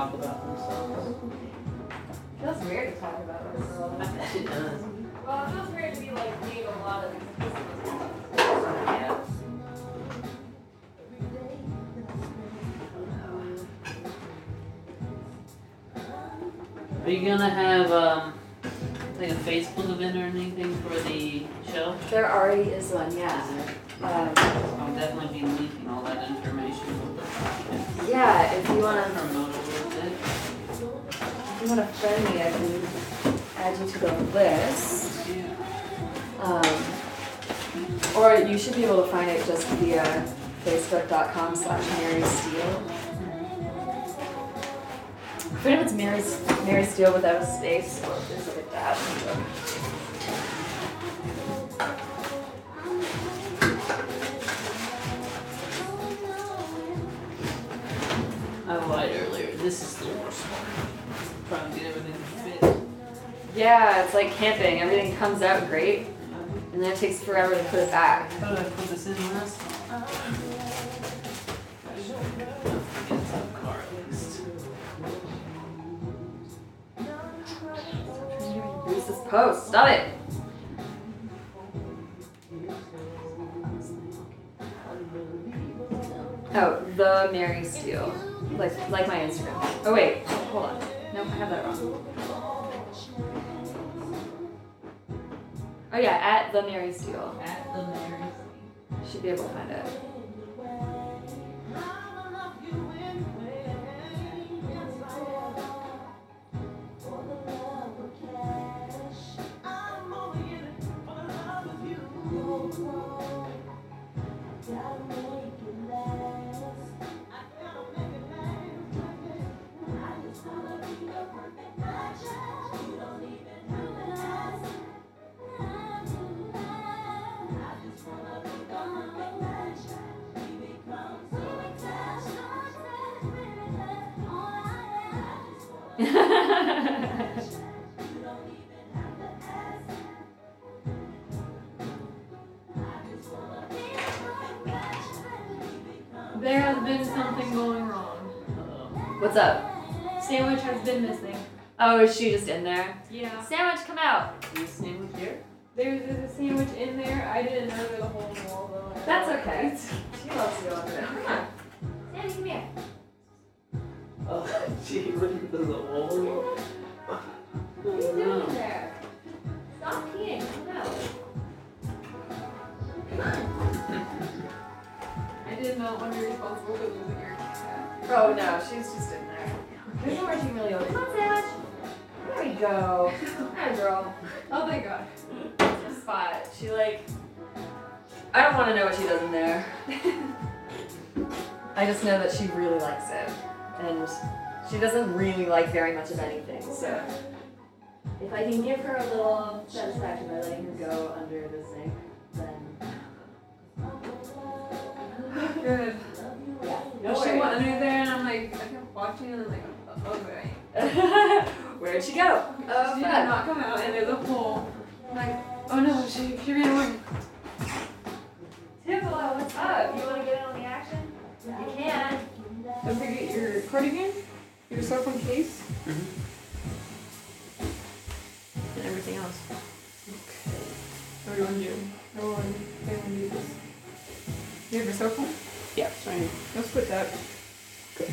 Talk about themselves. Feels weird to talk about I bet it does. Well, it feels weird to be like being a lot of Yeah. Are you gonna have um, like a Facebook event or anything for the show? There already is one, yeah. Um, I'll definitely be leaking all that information. yeah, if you wanna Promote you want to friend me, I can add you to the list. Um, or you should be able to find it just via facebook.com slash Mary Steele. I forget if it's Mary's Mary Steele without a space or if like. I lied earlier. This is the worst one. Trying to get everything to fit. Yeah, it's like camping. Everything comes out great, and then it takes forever to put it back. How did I put this in last time? I should forget some car at least. Use this post. Stop it. Oh, the Mary Steele. Like like my Instagram. Oh wait, hold on. Nope, I have that wrong. Oh yeah, at the Mary Steele. At the Mary's. Should be able to find it. Something going wrong. What's up? Sandwich has been missing. Oh, is she just in there? Yeah. Sandwich, come out. This sandwich here? There's, there's a sandwich in there. I didn't know there was a hole in the wall though. That's okay. She loves to go under there. Come on. Sammy, come here. Oh, gee, what does a hole? What are you doing oh, in there? Stop peeing. Come out. I did not want to be responsible for losing your cat. Oh no, she's just in there. There's no more humiliating. Come on, Sandwich. There we go. Hi, girl. Oh thank God. Spot. She like. I don't want to know what she does in there. I just know that she really likes it, and she doesn't really like very much of anything. So if I can give her a little satisfaction by letting her go under the sink, Good. yeah. No she went under there and I'm like, I kept watching and I'm like, oh, okay. Where'd she go? Oh, she did fun. not come out and there's a hole. I'm like, oh no, she, she ran away. Tiffalo, what's up? You want to get in on the action? You can. Don't forget your cardigan, your cell phone case, mm-hmm. and everything else. Okay. What do you want to do? How want to do this? You have your circle? Yeah. Let's put that. Okay.